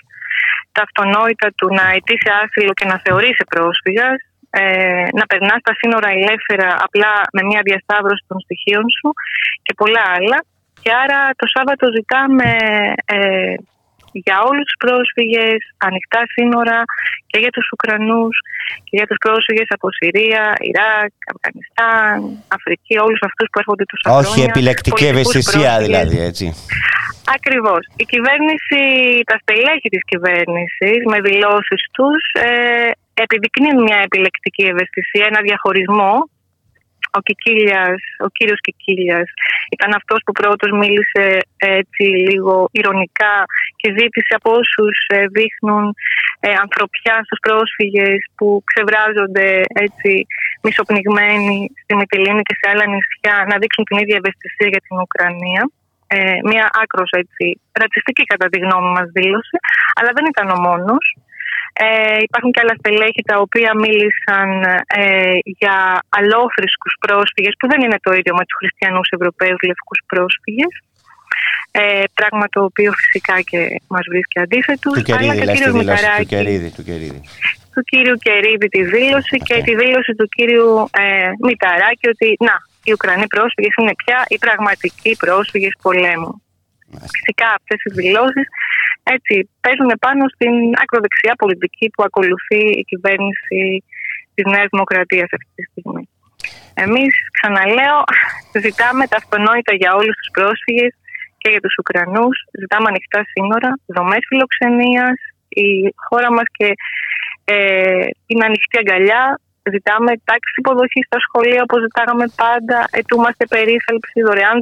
τα αυτονόητα του να αιτήσει άσυλο και να θεωρήσει πρόσφυγας, ε, να περνάς τα σύνορα ελεύθερα απλά με μια διασταύρωση των στοιχείων σου και πολλά άλλα. Και άρα το Σάββατο ζητάμε ε, για όλους τους πρόσφυγες ανοιχτά σύνορα και για τους Ουκρανούς και για τους πρόσφυγες από Συρία, Ιράκ, Αφγανιστάν, Αφρική, όλους αυτούς που έρχονται τους Όχι επιλεκτική ευαισθησία δηλαδή, έτσι. Ακριβώς. Η κυβέρνηση, τα στελέχη της κυβέρνησης με δηλώσεις τους ε, επιδεικνύουν μια επιλεκτική ευαισθησία, ένα διαχωρισμό ο, Κικίλιας, ο κύριος Κικίλιας ήταν αυτός που πρώτος μίλησε έτσι λίγο ηρωνικά και ζήτησε από όσους ε, δείχνουν ε, ανθρωπιά στους πρόσφυγες που ξεβράζονται έτσι μισοπνιγμένοι στη Μυτιλίνη και σε άλλα νησιά να δείξουν την ίδια ευαισθησία για την Ουκρανία. Ε, μια άκρος έτσι ρατσιστική κατά τη γνώμη μας δήλωση, αλλά δεν ήταν ο μόνος. Ε, υπάρχουν και άλλα στελέχη τα οποία μίλησαν ε, για αλόθρησκους πρόσφυγες που δεν είναι το ίδιο με τους χριστιανούς Ευρωπαίους λευκούς πρόσφυγες. Ε, πράγμα το οποίο φυσικά και μας βρίσκει αντίθετους. Του Κερίδη, αλλά και του, του Κερίδη, του Κερίδη. Του κύριου Κερίδη τη δήλωση και τη δήλωση του κύριου ε, Μηταράκη ότι να, οι Ουκρανοί πρόσφυγες είναι πια οι πραγματικοί πρόσφυγες πολέμου. Φυσικά αυτές οι δηλώσεις έτσι, παίζουν πάνω στην ακροδεξιά πολιτική που ακολουθεί η κυβέρνηση της Νέας Δημοκρατίας αυτή τη στιγμή. Εμείς, ξαναλέω, ζητάμε τα αυτονόητα για όλους τους πρόσφυγες και για τους Ουκρανούς. Ζητάμε ανοιχτά σύνορα, δομές φιλοξενίας. Η χώρα μας και ε, είναι ανοιχτή αγκαλιά. Ζητάμε τάξη υποδοχής στα σχολεία όπως ζητάγαμε πάντα. Ετούμαστε περίθαλψη, δωρεάν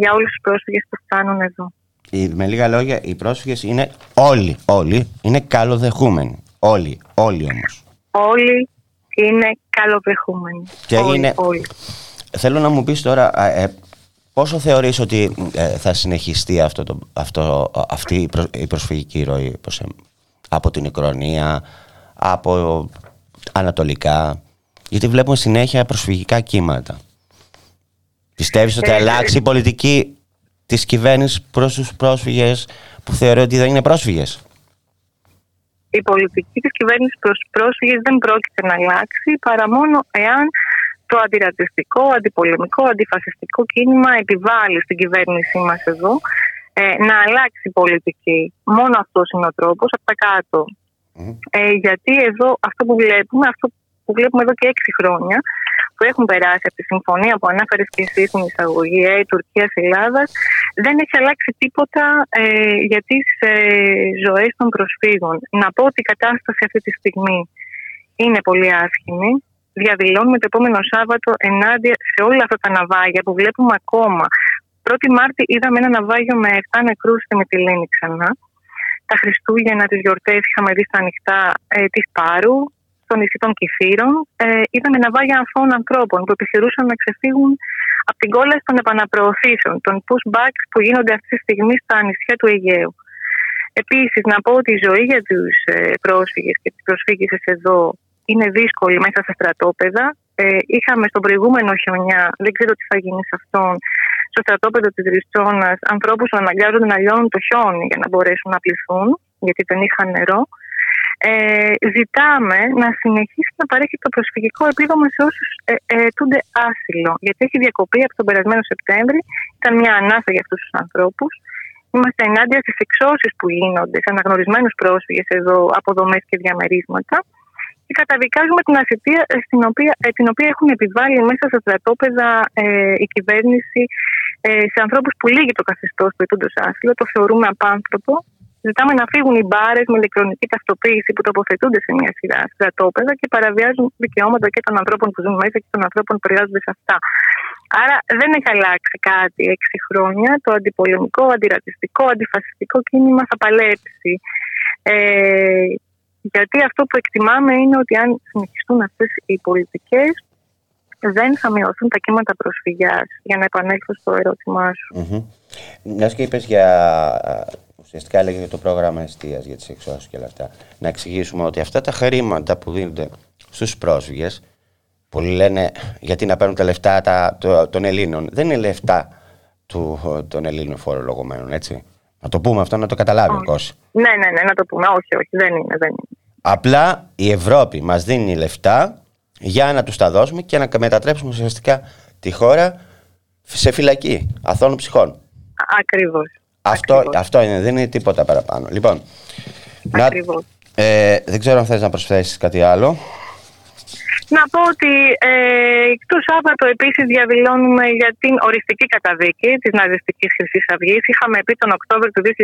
για όλους τους πρόσφυγες που φτάνουν εδώ με λίγα λόγια, οι πρόσφυγες είναι όλοι, όλοι είναι καλοδεχούμενοι. Όλοι, όλοι όμως. Όλοι είναι καλοδεχούμενοι. Και όλοι, είναι... Όλοι. Θέλω να μου πεις τώρα, ε, πόσο θεωρείς ότι ε, θα συνεχιστεί αυτό το, αυτό, αυτή η προσφυγική ροή πώς, ε, από την Ικρονία, από ανατολικά, γιατί βλέπουμε συνέχεια προσφυγικά κύματα. Πιστεύεις ότι αλλάξει η πολιτική της κυβέρνησης προς τους πρόσφυγες που θεωρεί ότι δεν είναι πρόσφυγες. Η πολιτική της κυβέρνησης προς τους πρόσφυγες δεν πρόκειται να αλλάξει παρά μόνο εάν το αντιρατσιστικό, αντιπολεμικό, αντιφασιστικό κίνημα επιβάλλει στην κυβέρνησή μας εδώ ε, να αλλάξει η πολιτική. Μόνο αυτός είναι ο τρόπος, από τα κάτω. Ε, γιατί εδώ αυτό που βλέπουμε, αυτό που βλέπουμε εδώ και έξι χρόνια, που έχουν περάσει από τη συμφωνία που ανάφερε και εσύ στην εισαγωγή ε, Τουρκία-Ελλάδα, δεν έχει αλλάξει τίποτα ε, για τι ε, ζωές των προσφύγων. Να πω ότι η κατάσταση αυτή τη στιγμή είναι πολύ άσχημη. Διαδηλώνουμε το επόμενο Σάββατο ενάντια σε όλα αυτά τα ναυάγια που βλέπουμε ακόμα. 1η Μάρτη είδαμε ένα ναυάγιο με 7 νεκρούς στη Μυτιλίνη ξανά. Τα Χριστούγεννα, τις γιορτές είχαμε δει στα ανοιχτά ε, της Πάρου στο νησί των Κυφύρων, ε, είδαμε ναυάγια ανθών ανθρώπων που επιχειρούσαν να ξεφύγουν από την κόλαση των επαναπροωθήσεων, των pushbacks που γίνονται αυτή τη στιγμή στα νησιά του Αιγαίου. Επίσης, να πω ότι η ζωή για τους ε, πρόσφυγες και τις προσφύγησες εδώ είναι δύσκολη μέσα στα στρατόπεδα. Ε, είχαμε στον προηγούμενο χιονιά, δεν ξέρω τι θα γίνει σε αυτόν, στο στρατόπεδο της Ριστόνα, ανθρώπους που αναγκάζονται να λιώνουν το χιόνι για να μπορέσουν να πληθούν, γιατί δεν είχαν νερό ε, ζητάμε να συνεχίσει να παρέχει το προσφυγικό επίδομα σε όσους ε, ε, άσυλο. Γιατί έχει διακοπεί από τον περασμένο Σεπτέμβρη. Ήταν μια ανάσα για αυτούς τους ανθρώπους. Είμαστε ενάντια στις εξώσεις που γίνονται σε αναγνωρισμένους πρόσφυγες εδώ από δομές και διαμερίσματα. Και καταδικάζουμε την ασυτεία ε, στην οποία, ε, την οποία έχουν επιβάλει μέσα στα στρατόπεδα ε, η κυβέρνηση ε, σε ανθρώπους που λύγει το καθεστώς του ετούντο άσυλο. Το θεωρούμε απάνθρωπο Ζητάμε να φύγουν οι μπάρες με ηλεκτρονική ταυτοποίηση που τοποθετούνται σε μια σειρά στρατόπεδα και παραβιάζουν δικαιώματα και των ανθρώπων που ζουν μέσα και των ανθρώπων που εργάζονται σε αυτά. Άρα δεν έχει αλλάξει κάτι έξι χρόνια. Το αντιπολεμικό, αντιρατιστικό, αντιφασιστικό κίνημα θα παλέψει Ε, γιατί αυτό που εκτιμάμε είναι ότι αν συνεχιστούν αυτές οι πολιτικές δεν θα μειωθούν τα κύματα προσφυγιάς για να επανέλθω στο ερώτημά σου. Mm-hmm. Μιας και είπες για ουσιαστικά έλεγε για το πρόγραμμα εστίας για τις εξώσεις και όλα αυτά να εξηγήσουμε ότι αυτά τα χρήματα που δίνονται στους πρόσφυγες πολλοί λένε γιατί να παίρνουν τα λεφτά τα, το, των Ελλήνων δεν είναι λεφτά του, των Ελλήνων φορολογωμένων έτσι να το πούμε αυτό να το καταλάβει ο κόσμος Ναι, ναι, ναι, να το πούμε. Όχι, όχι, δεν είναι, δεν είναι. Απλά η Ευρώπη μας δίνει λεφτά για να τους τα δώσουμε και να μετατρέψουμε ουσιαστικά τη χώρα σε φυλακή αθώων ψυχών. Ακριβώς. Αυτό, αυτό είναι, δεν είναι τίποτα παραπάνω. Λοιπόν, να, ε, δεν ξέρω αν θες να προσθέσεις κάτι άλλο. Να πω ότι ε, το Σάββατο επίσης διαδηλώνουμε για την οριστική καταδίκη της ναζιστικής Χρυσής Αυγής. Είχαμε πει τον Οκτώβριο του 2020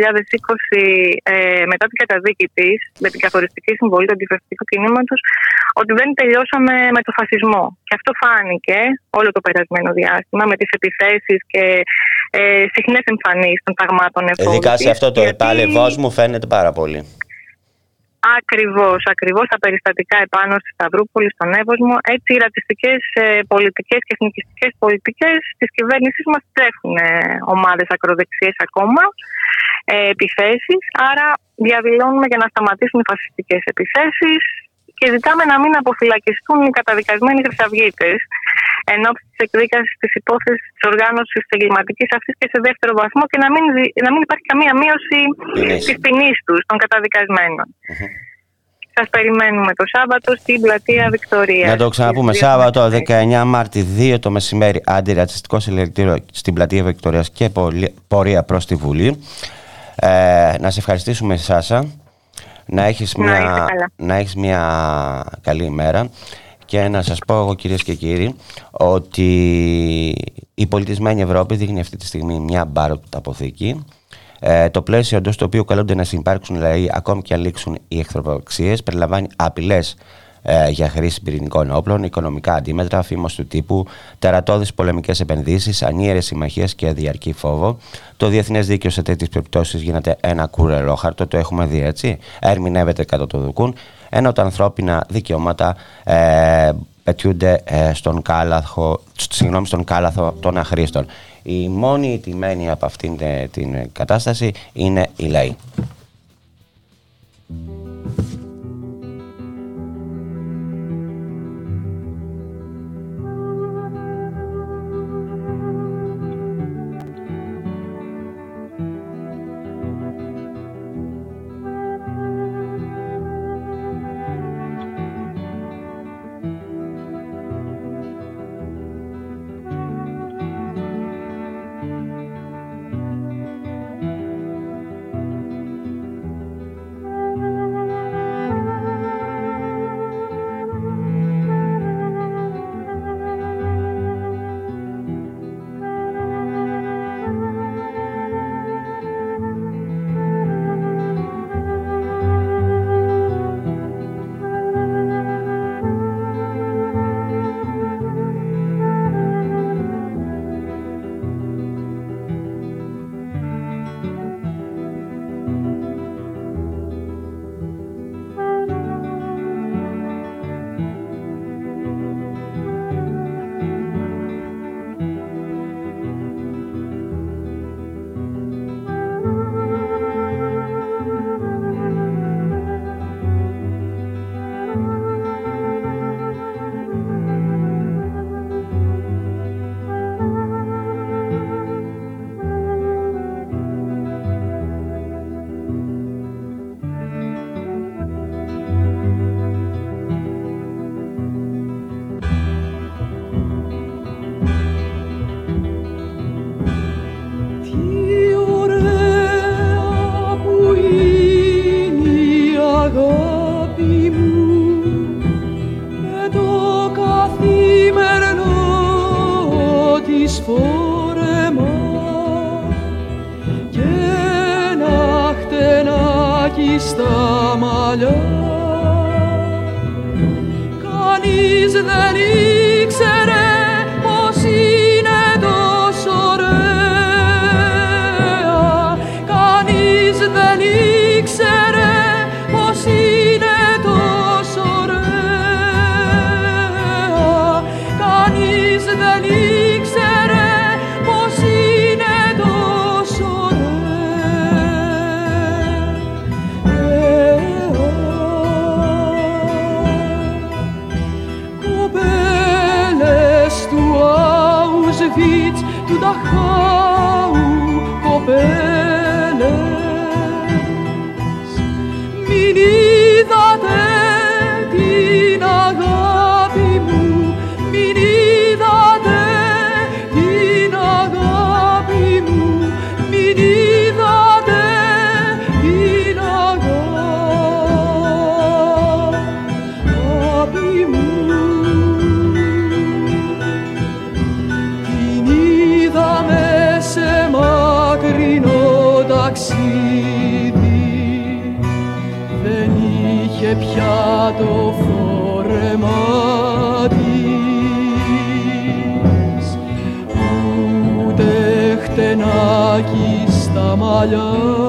ε, μετά την καταδίκη της με την καθοριστική συμβολή του αντιφασιστικού κινήματος ότι δεν τελειώσαμε με το φασισμό. Και αυτό φάνηκε όλο το περασμένο διάστημα με τις επιθέσεις και ε, συχνές εμφανίσεις των ταγμάτων εφόδου. Ειδικά σε αυτό το γιατί... μου φαίνεται πάρα πολύ. Ακριβώς, ακριβώς τα περιστατικά επάνω στη Σταυρούπολη, στον Εύωσμο. Έτσι, οι ρατσιστικές ε, πολιτικές και εθνικιστικές πολιτικές της κυβέρνησή μας τρέχουν ε, ομάδες ακροδεξιές ακόμα, ε, επιθέσεις. Άρα, διαδηλώνουμε για να σταματήσουν οι φασιστικές επιθέσεις και ζητάμε να μην αποφυλακιστούν οι καταδικασμένοι χρυσαυγίτες εν ώψη της εκδίκασης της υπόθεσης της οργάνωσης εγκληματικής αυτής και σε δεύτερο βαθμό και να μην, να μην υπάρχει καμία μείωση της ποινής τους, των καταδικασμένων. Σας περιμένουμε το Σάββατο στην πλατεία Βικτωρίας. Να το ξαναπούμε. Σάββατο 19 Μάρτη 2 το μεσημέρι αντιρατσιστικό συλλεκτήριο στην πλατεία Βικτωρίας και πορεία προς τη Βουλή. Ε, να σε ευχαριστήσουμε, Σάσα. Να έχεις, μια, να έχεις μια καλή ημέρα και να σας πω εγώ κυρίες και κύριοι ότι η πολιτισμένη Ευρώπη δείχνει αυτή τη στιγμή μια μπάροτα αποθήκη ε, το πλαίσιο εντός του οποίου καλούνται να συμπάρξουν δηλαδή ακόμη και αν λήξουν οι εχθροπραξίες περιλαμβάνει απειλές ε, για χρήση πυρηνικών όπλων, οικονομικά αντίμετρα, φήμος του τύπου, τερατώδεις πολεμικές επενδύσεις, ανίερες συμμαχίες και διαρκή φόβο. Το διεθνές δίκαιο σε τέτοιες περιπτώσεις γίνεται ένα κουρελόχαρτο, το έχουμε δει έτσι. Ερμηνεύεται κατά το δουκούν, ενώ τα ανθρώπινα δικαιώματα ε, πετιούνται ε, στον, κάλαθο, συγγνώμη, στον κάλαθο των αχρήστων. Η μόνη τιμένη από αυτήν την κατάσταση είναι η λαοί.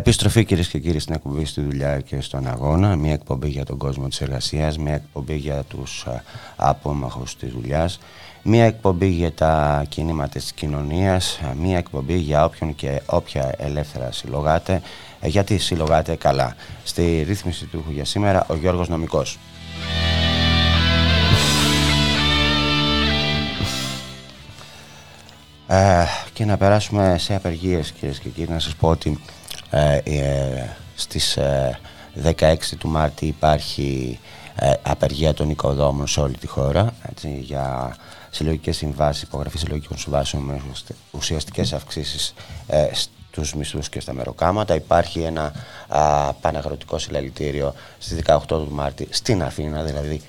Επιστροφή κυρίες και κύριοι στην εκπομπή στη δουλειά και στον αγώνα. Μια εκπομπή για τον κόσμο της εργασίας, μια εκπομπή για τους απόμαχους της δουλειάς, μια εκπομπή για τα κινήματα της κοινωνίας, μια εκπομπή για όποιον και όποια ελεύθερα συλλογάτε, ε, γιατί συλλογάτε καλά. Στη ρύθμιση του για σήμερα ο Γιώργος Νομικός. Ε, και να περάσουμε σε απεργίες κυρίες και κύριοι να σας πω ότι ε, ε, στις 16 ε, του Μάρτη υπάρχει απεργία των οικοδόμων σε όλη τη χώρα έτσι, για συλλογικές συμβάσεις, υπογραφή συλλογικών συμβάσεων με ουσιαστικές αυξήσεις στους μισθούς και στα μεροκάματα. Υπάρχει ένα α, παναγροτικό συλλαλητήριο στις 18 του Μάρτη στην Αθήνα, δηλαδή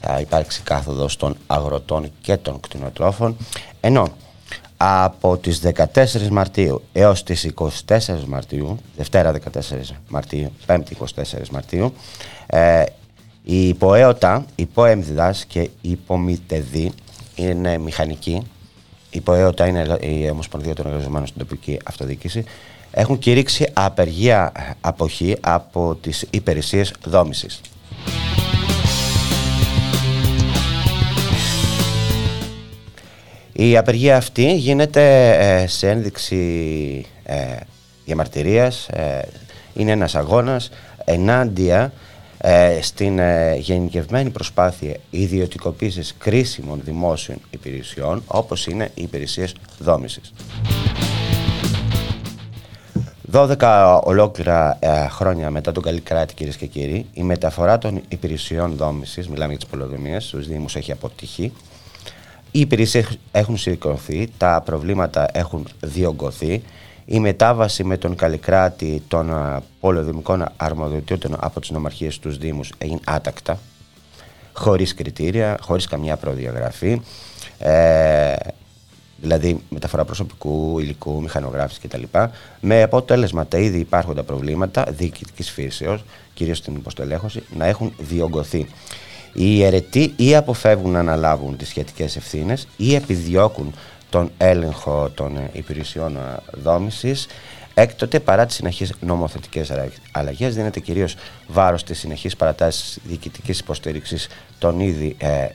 θα υπάρξει κάθοδος των αγροτών και των κτηνοτρόφων. Ενώ από τις 14 Μαρτίου έως τις 24 Μαρτίου, Δευτέρα 14 Μαρτίου, 5η 24 Μαρτίου, ε, η υποέωτα, η υποέμδιδας και η υπομητεδή είναι μηχανική, η ΠΟΕΟΤΑ είναι η Ομοσπονδία των Εργαζομένων στην τοπική αυτοδιοίκηση, έχουν κηρύξει απεργία αποχή από τις υπηρεσίες δόμησης. Η απεργία αυτή γίνεται ε, σε ένδειξη ε, διαμαρτυρίας, ε, είναι ένας αγώνας ενάντια ε, στην ε, γενικευμένη προσπάθεια ιδιωτικοποίησης κρίσιμων δημόσιων υπηρεσιών όπως είναι οι υπηρεσίες δόμησης. 12 ολόκληρα ε, χρόνια μετά τον Καλλικράτη, κυρίες και κύριοι, η μεταφορά των υπηρεσιών δόμησης, μιλάμε για τις πολεοδομίες, στους Δήμους έχει αποτύχει. Οι υπηρεσίες έχουν σηκωθεί, τα προβλήματα έχουν διωγγωθεί. Η μετάβαση με τον Καλλικράτη των ε, πολεοδομικών αρμοδιοτήτων από τις νομαρχίες στους Δήμους έγινε άτακτα, χωρίς κριτήρια, χωρίς καμιά προδιαγραφή. Ε, δηλαδή μεταφορά προσωπικού, υλικού, μηχανογράφηση κτλ. Με αποτέλεσμα τα ήδη υπάρχοντα προβλήματα διοικητικής φύσεως, κυρίως στην υποστελέχωση, να έχουν διωγγωθεί. Οι αιρετοί ή αποφεύγουν να αναλάβουν τις σχετικές ευθύνες ή επιδιώκουν τον έλεγχο των υπηρεσιών δόμησης Έκτοτε, παρά τις συνεχείς νομοθετικές αλλαγές, δίνεται κυρίως βάρος στις συνεχείς παρατάσεις διοικητικής υποστήριξης των ήδη ε,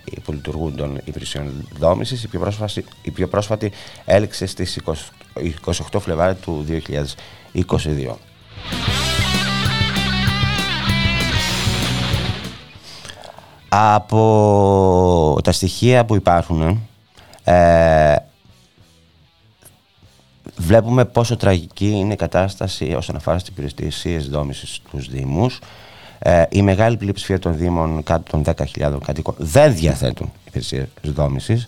των υπηρεσιών δόμησης. Η, πιο πρόσφατη, η πιο πρόσφατη έληξε στις 28 Φλεβάρι του 2022. Από τα στοιχεία που υπάρχουν, ε, βλέπουμε πόσο τραγική είναι η κατάσταση όσον αφορά στι υπηρεσίε δόμηση στους Δήμους. Ε, η μεγάλη πλειοψηφία των Δήμων κάτω των 10.000 κατοίκων δεν διαθέτουν υπηρεσίες δόμηση.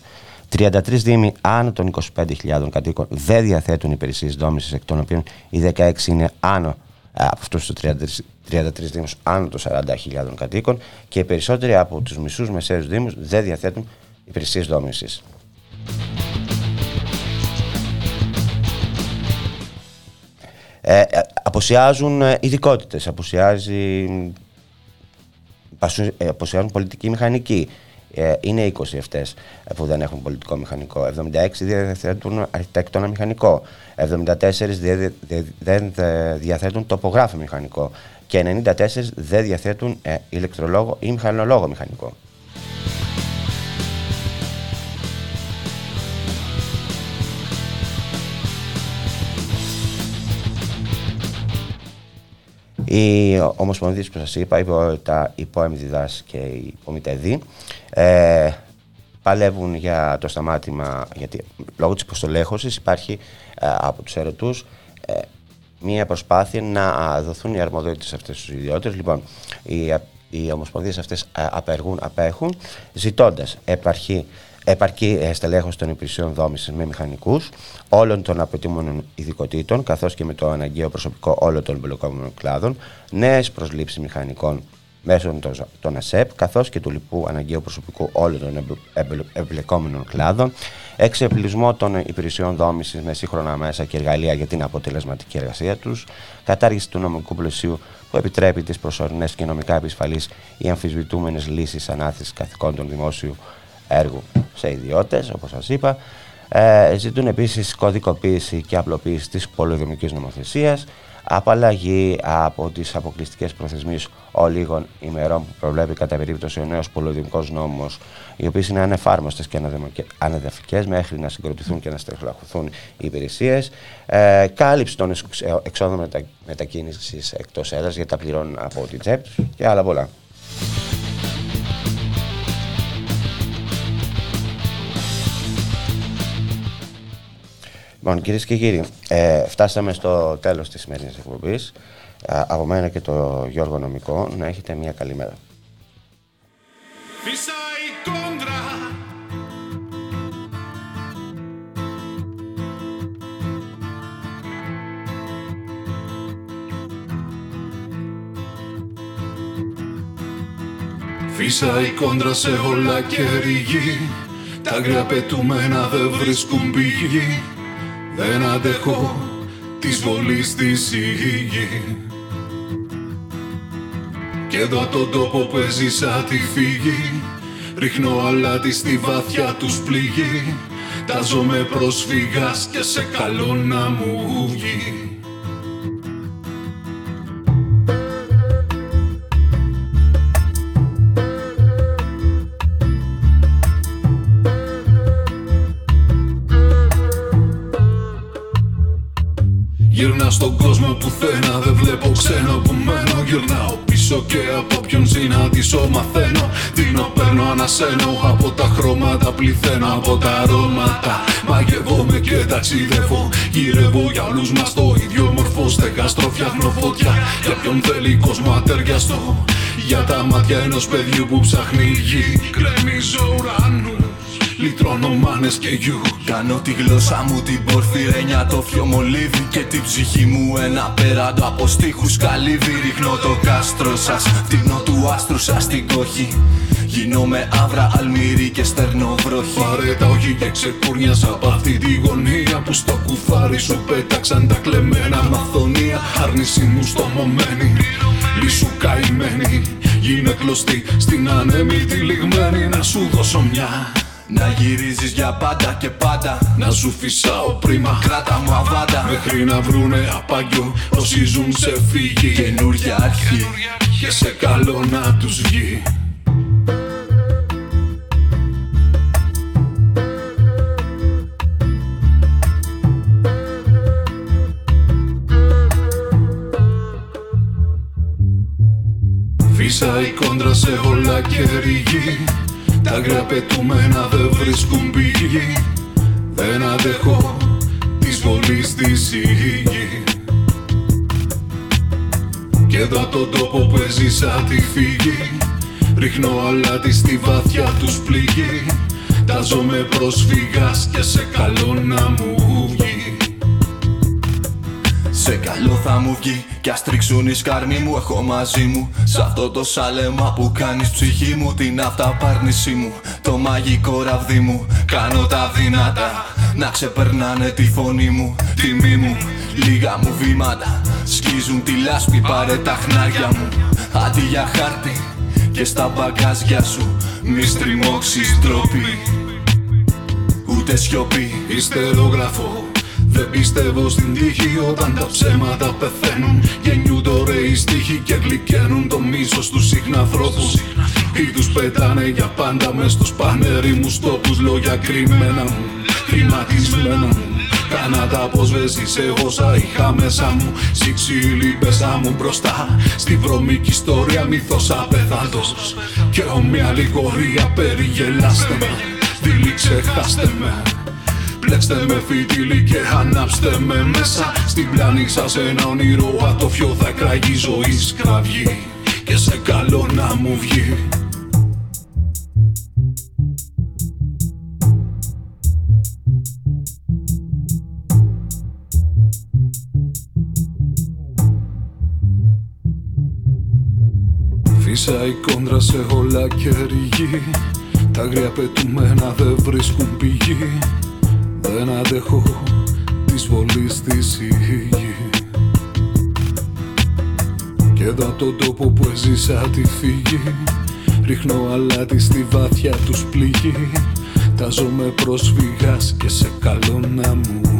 33 Δήμοι άνω των 25.000 κατοίκων δεν διαθέτουν υπηρεσίες δόμηση, εκ των οποίων οι 16 είναι άνω ε, από αυτούς τους 33, 33 Δήμους άνω των 40.000 κατοίκων και οι περισσότεροι από τους μισούς μεσαίους Δήμους δεν διαθέτουν υπηρεσίες δόμησης. Ε, ε, αποσιάζουν ε, ειδικότητες, αποσιάζει, ε, αποσιάζουν πολιτική μηχανική. Ε, είναι 20 αυτέ που δεν έχουν πολιτικό μηχανικό. 76 διαθέτουν αρχιτέκτονα μηχανικό. 74 δεν διαθέτουν τοπογράφο μηχανικό. Και 94 δεν διαθέτουν ε, ηλεκτρολόγο ή μηχανολόγο μηχανικό. Οι ομοσπονδίε που σας είπα, η ΠΟΕΤΑ, η ΠΟΕΜΔΙΔΑΣ και η ΠΟΜΙΤΕΔΗ, ε, παλεύουν για το σταμάτημα, γιατί λόγω της υποστολέχωσης υπάρχει ε, από τους αιρετού ε, μία προσπάθεια να δοθούν οι αρμοδιότητες σε αυτές του ιδιώτες. Λοιπόν, οι, οι ομοσπονδίες αυτές ε, απεργούν, απέχουν, ζητώντας επαρχή επαρκή ε, στελέχωση των υπηρεσιών δόμησης με μηχανικούς όλων των απαιτούμενων ειδικοτήτων, καθώς και με το αναγκαίο προσωπικό όλων των εμπλεκόμενων κλάδων, νέες προσλήψεις μηχανικών μέσω των ΑΣΕΠ, καθώς και του λοιπού αναγκαίου προσωπικού όλων των εμπλεκόμενων κλάδων, εξεπλισμό των υπηρεσιών δόμησης με σύγχρονα μέσα και εργαλεία για την αποτελεσματική εργασία τους, κατάργηση του νομικού πλαισίου που επιτρέπει τις προσωρινές και νομικά επισφαλείς ή αμφισβητούμενες λύσεις ανάθεσης καθηκόντων δημόσιου έργου σε ιδιώτες, όπως σας είπα. Ε, ζητούν επίσης κωδικοποίηση και απλοποίηση της πολυδομική νομοθεσίας, απαλλαγή από τις αποκλειστικές προθεσμίες ολίγων ημερών που προβλέπει κατά περίπτωση ο νέος πολυδομικό νόμος, οι οποίε είναι ανεφάρμοστες και ανεδαφικέ μέχρι να συγκροτηθούν και να στελεχωθούν οι υπηρεσίες. Ε, κάλυψη των εξόδων μετα, μετακίνησης εκτός έδρας γιατί τα πληρώνουν από την τσέπ και άλλα πολλά. Λοιπόν, κυρίες και κύριοι, ε, φτάσαμε στο τέλος της σημερινής εκπομπής. Ε, από μένα και το Γιώργο Νομικό, να έχετε μια καλή μέρα. Φύσα η κόντρα σε όλα και ρηγή Τα αγρία πετούμενα δεν βρίσκουν πηγή δεν αντέχω της βολής της η Και εδώ τον τόπο που έζησα τη φύγη Ρίχνω αλάτι στη βαθιά τους πληγή. Τάζομαι πρόσφυγας και σε καλό να μου βγει Γυρνάω πίσω και από ποιον συναντήσω μαθαίνω. Δίνω, παίρνω, ανασένω Από τα χρώματα πληθαίνω Από τα αρώματα. Μαγεύομαι και ταξιδεύω Γυρεύω για όλους μας το ίδιο μορφό. Στεγαστρο φτιάχνω φωτιά Για ποιον θέλει κόσμο ατεριαστό Για τα μάτια ενός παιδιού που ψάχνει γη Κρέμιζω ουρανού Λυτρώνω μάνες και γιου. Κάνω τη γλώσσα μου την πορφυρένια το φιωμολίβι Και την ψυχή μου ένα πέραντο από στίχους καλύβι Ρίχνω το κάστρο σας, φτύνω του άστρου σας την κόχη. Γίνομαι άβρα, αλμύρι και στερνό βροχή. Πάρε τα όχι και ξεκούρνιας από αυτή τη γωνία Που στο κουφάρι σου πέταξαν τα κλεμμένα μαθονία. Άρνηση μου στο μομένη, λύσου καημένη. Γίνε κλωστή στην ανέμη λιγμένη. Να σου δώσω μια να γυρίζεις για πάντα και πάντα. Να σου φυσάω πρίμα Κράτα μου αβάντα. Μέχρι να βρούνε απαγιό Όσοι ζουν σε φύγη. Καινούρια αρχή Και σε καλό να τους βγει. Φύσα η κόντρα σε όλα και ρηγή τα αγρία πετούμενα δεν βρίσκουν πηγή. Δεν αντέχω της βολής της η Και εδώ τον τόπο που έζησα τη φύγη Ρίχνω αλάτι στη βαθιά τους πληγή. Τάζομαι πρόσφυγας και σε καλό να μου βγει σε καλό θα μου βγει κι ας τρίξουν οι σκάρμοι μου Έχω μαζί μου. Σ' αυτό το σάλεμα που κάνεις ψυχή μου Την αυταπάρνησή μου. Το μαγικό ραβδί μου Κάνω τα δυνατά. Να ξεπερνάνε τη φωνή μου Τιμή μου. Λίγα μου βήματα Σκίζουν τη λάσπη Πάρε τα χνάρια μου. Αντί για χάρτη Και στα μπαγκάζια σου Μη στριμώξεις τρόπι Ούτε σιωπή Ιστερόγραφο δεν πιστεύω στην τύχη όταν τα ψέματα πεθαίνουν. Γεννιούνται ωραίοι στίχοι και γλυκαίνουν το μίσος τους συχναθρώπους Ή τους πετάνε για πάντα μες στους πανερήμους τόπους Λόγια κρυμμένα μου, χρηματισμένα μου. Κάνα τα αποσβέσεις εγώ σα είχα μέσα μου. Σιξίλι πέσα μου μπροστά. Στη βρωμική ιστορία μύθος απεθάντος Και ομοία αλληγορία περιγελάστε με. Δίλη ξεχάστε με Πλέξτε με φιτίλι και ανάψτε με μέσα. Στην πλάνη σας ένα όνειρο ατόφιο θα κραγεί ζωή σκραυγή. Και σε καλό να μου βγει. Φύσα η κόντρα σε όλα και ρηγή Τα αγρία πετούμενα δεν βρίσκουν πηγή δεν αντέχω της βολής της η γη Και εδώ από τον τόπο που έζησα τη φύγη Ρίχνω αλάτι στη βάθια τους πληγή. Τάζομαι πρόσφυγας και σε καλό να μου